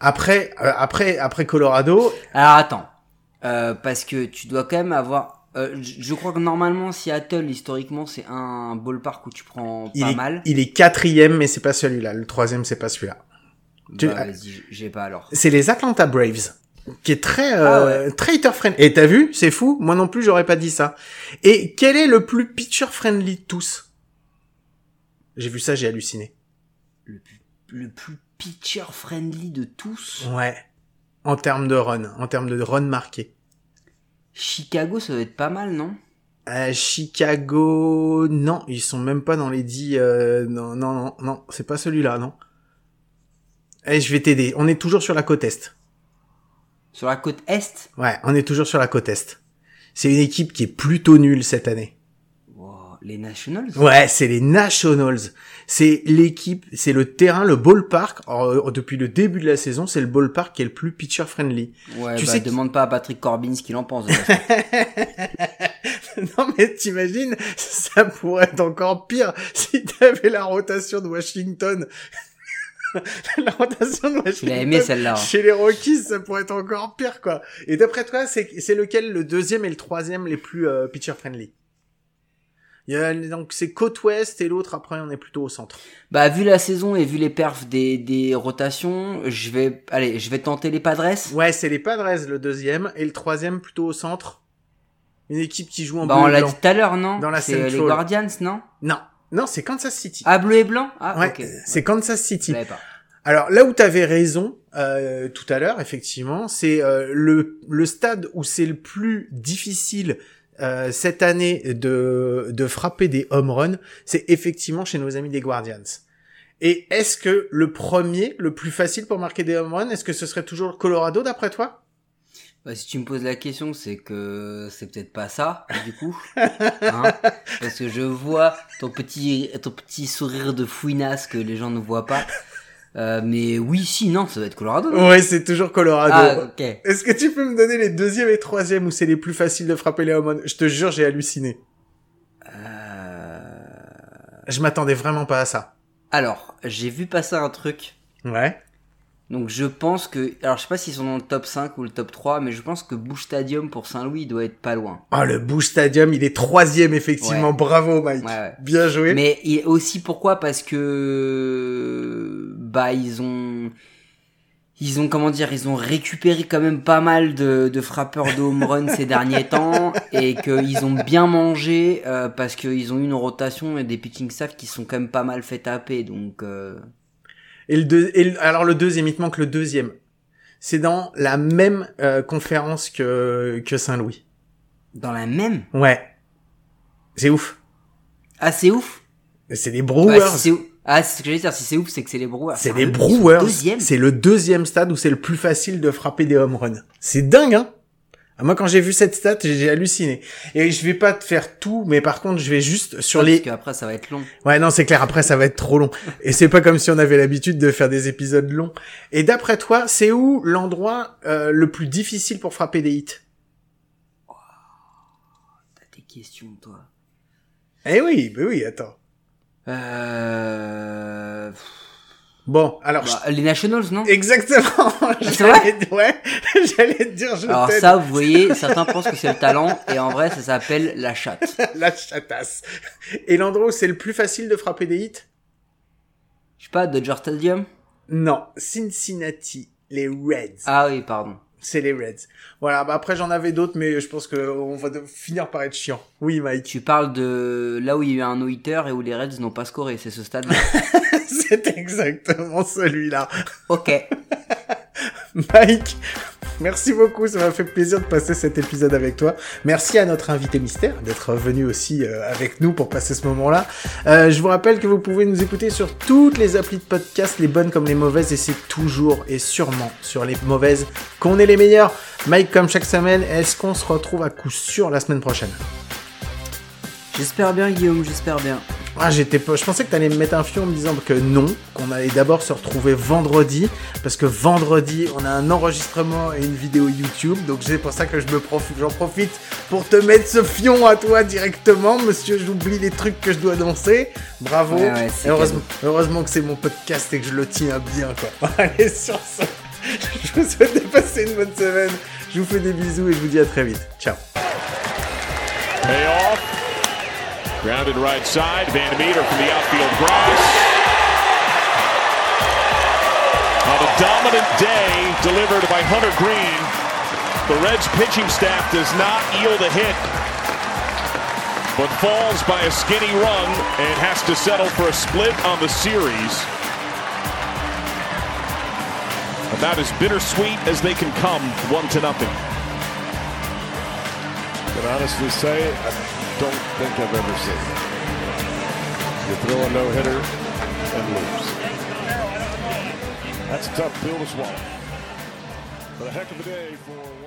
Après euh, après après Colorado, Alors attends, Euh, parce que tu dois quand même avoir. euh, je je crois que normalement Seattle historiquement c'est un ballpark où tu prends il pas est mal. il est quatrième, mais c'est pas celui-là. Le troisième, c'est pas celui-là. tu- Bah, j'ai pas alors. c'est les Atlanta Braves qui est très Ah euh, très hitter friendly. Et t'as vu, c'est fou. Moi non plus, j'aurais pas dit ça. Et quel est le plus pitcher friendly de tous? J'ai vu ça, j'ai halluciné. Le, le plus pitcher friendly de tous. Ouais. En termes de run, en termes de run marqué. Chicago ça doit être pas mal non? Euh, Chicago, non, ils sont même pas dans les 10. euh, non, non, non, non, c'est pas celui-là, non. Eh, je vais t'aider. On est toujours sur la côte est. Sur la côte est? Ouais, on est toujours sur la côte est. C'est une équipe qui est plutôt nulle cette année. Les Nationals? Ouais, c'est les Nationals. C'est l'équipe, c'est le terrain, le ballpark. Alors, euh, depuis le début de la saison, c'est le ballpark qui est le plus pitcher friendly. Ouais, Tu bah, sais demande pas à Patrick Corbin ce qu'il en pense. non mais t'imagines, ça pourrait être encore pire si t'avais la rotation de Washington. la rotation de Washington. Tu l'as aimé celle-là. hein. Chez les Rockies, ça pourrait être encore pire, quoi. Et d'après toi, c'est c'est lequel le deuxième et le troisième les plus euh, pitcher friendly? Il y a, donc c'est côte ouest et l'autre après on est plutôt au centre. Bah vu la saison et vu les perfs des, des rotations, je vais allez, je vais tenter les Padres. Ouais, c'est les Padres le deuxième et le troisième plutôt au centre. Une équipe qui joue en Bah bleu on l'a dit tout à l'heure, non? Dans la C'est les. Guardians, non? Non, non, c'est Kansas City. Ah bleu et blanc? Ah ouais, ok. c'est Kansas City. pas. Alors là où tu avais raison euh, tout à l'heure, effectivement, c'est euh, le, le stade où c'est le plus difficile euh, cette année de, de frapper des home runs, c'est effectivement chez nos amis des Guardians. Et est-ce que le premier, le plus facile pour marquer des home runs, est-ce que ce serait toujours le Colorado d'après toi? Bah, si tu me poses la question, c'est que c'est peut-être pas ça, du coup. Hein Parce que je vois ton petit, ton petit sourire de fouinasse que les gens ne voient pas. Euh, mais oui, si, non, ça doit être Colorado. non? Ouais, c'est toujours Colorado. ah, ok. Est-ce que tu peux me donner les deuxième et troisième où c'est les plus faciles de frapper les home runs? Je te jure, j'ai halluciné. Euh... Je m'attendais vraiment pas à ça. Alors, j'ai vu passer un truc. Ouais. Donc je pense que... Alors je sais pas s'ils sont dans le top 5 ou le top 3, mais je pense que Bush Stadium pour Saint-Louis doit être pas loin. Oh, le Bush Stadium, il est troisième, effectivement. Ouais. Bravo, Mike. Ouais, ouais. Bien joué. Mais il- aussi pourquoi? Parce que... Bah ils ont... Ils ont, comment dire, ils ont récupéré quand même pas mal de, de frappeurs de home run ces derniers temps et qu'ils ont bien mangé euh, parce qu'ils ont eu une rotation et des pitching staff qui sont quand même pas mal fait taper. Donc, euh, Et le deux, et le- alors le deuxième, il te manque le deuxième. C'est dans la même euh, conférence que, que Saint-Louis. dans la même? Ouais. C'est ouf. Ah, c'est ouf. C'est Bah, Brewers. si. Ah, c'est ce que j'allais dire. Si c'est ouf, c'est que c'est les Brewers. c'est Ah, les ils sont Brewers. C'est le deuxième stade où c'est le plus facile de frapper des home runs. C'est dingue, hein Ah, Moi, quand j'ai vu cette stat, j'ai halluciné. Et je vais pas te faire tout, mais par contre, je vais juste sur Ah, les... Parce qu'après, ça va être long. Ouais, non, c'est clair. Après, ça va être trop long. Et c'est pas comme si on avait l'habitude de faire des épisodes longs. Et d'après toi, c'est où l'endroit euh, le plus difficile pour frapper des hits? T'as des questions, toi. Eh oui, bah oui, attends. Euh... Bon, alors... bah, les Nationals, non? Exactement. c'est J'allais ouais, j'allais te dire, je Alors ça, vous voyez, certains pensent que c'est le talent, et en vrai, ça s'appelle la chatte. La chatasse. Et l'endroit où c'est le plus facile de frapper des hits? Je sais pas, Dodger Stadium? Non, Cincinnati, les Reds. Ah oui, pardon. C'est les Reds. Voilà, bah après j'en avais d'autres, mais je pense que on va finir par être chiant. Oui, Mike. Tu parles de là où il y a eu un no-hitter et où les Reds n'ont pas scoré, c'est ce stade-là. C'est exactement celui-là. ok. Mike, merci beaucoup, ça m'a fait plaisir de passer cet épisode avec toi. Merci à notre invité mystère d'être venu aussi euh, avec nous pour passer ce moment-là. Euh, je vous rappelle que vous pouvez nous écouter sur toutes les applis de podcast, les bonnes comme les mauvaises, et c'est toujours et sûrement sur les mauvaises qu'on est les meilleurs. Mike, comme chaque semaine, est-ce qu'on se retrouve à coup sûr la semaine prochaine? J'espère bien, Guillaume, j'espère bien. Ah, j'étais pas, je pensais que t'allais me mettre un fion en me disant que non, qu'on allait d'abord se retrouver vendredi, parce que vendredi, on a un enregistrement et une vidéo YouTube, donc c'est pour ça que je me profite, j'en profite pour te mettre ce fion à toi directement, monsieur, j'oublie les trucs que je dois annoncer. Bravo. Ouais, ouais, c'est Et heureusement, heureusement que c'est mon podcast et que je le tiens bien, quoi. Allez, sur ça, je vous souhaite de passer une bonne semaine. Je vous fais des bisous et je vous dis à très vite. Ciao. Grounded right side. Van Meter from the outfield grass. On a dominant day delivered by Hunter Green, the Reds pitching staff does not yield a hit, but falls by a skinny run and has to settle for a split on the series. About as bittersweet as they can come, one to nothing. can honestly say, I don't think I've ever seen. You throw a no hitter and lose. That's a tough pill to swallow. But a heck of a day for 100 grand.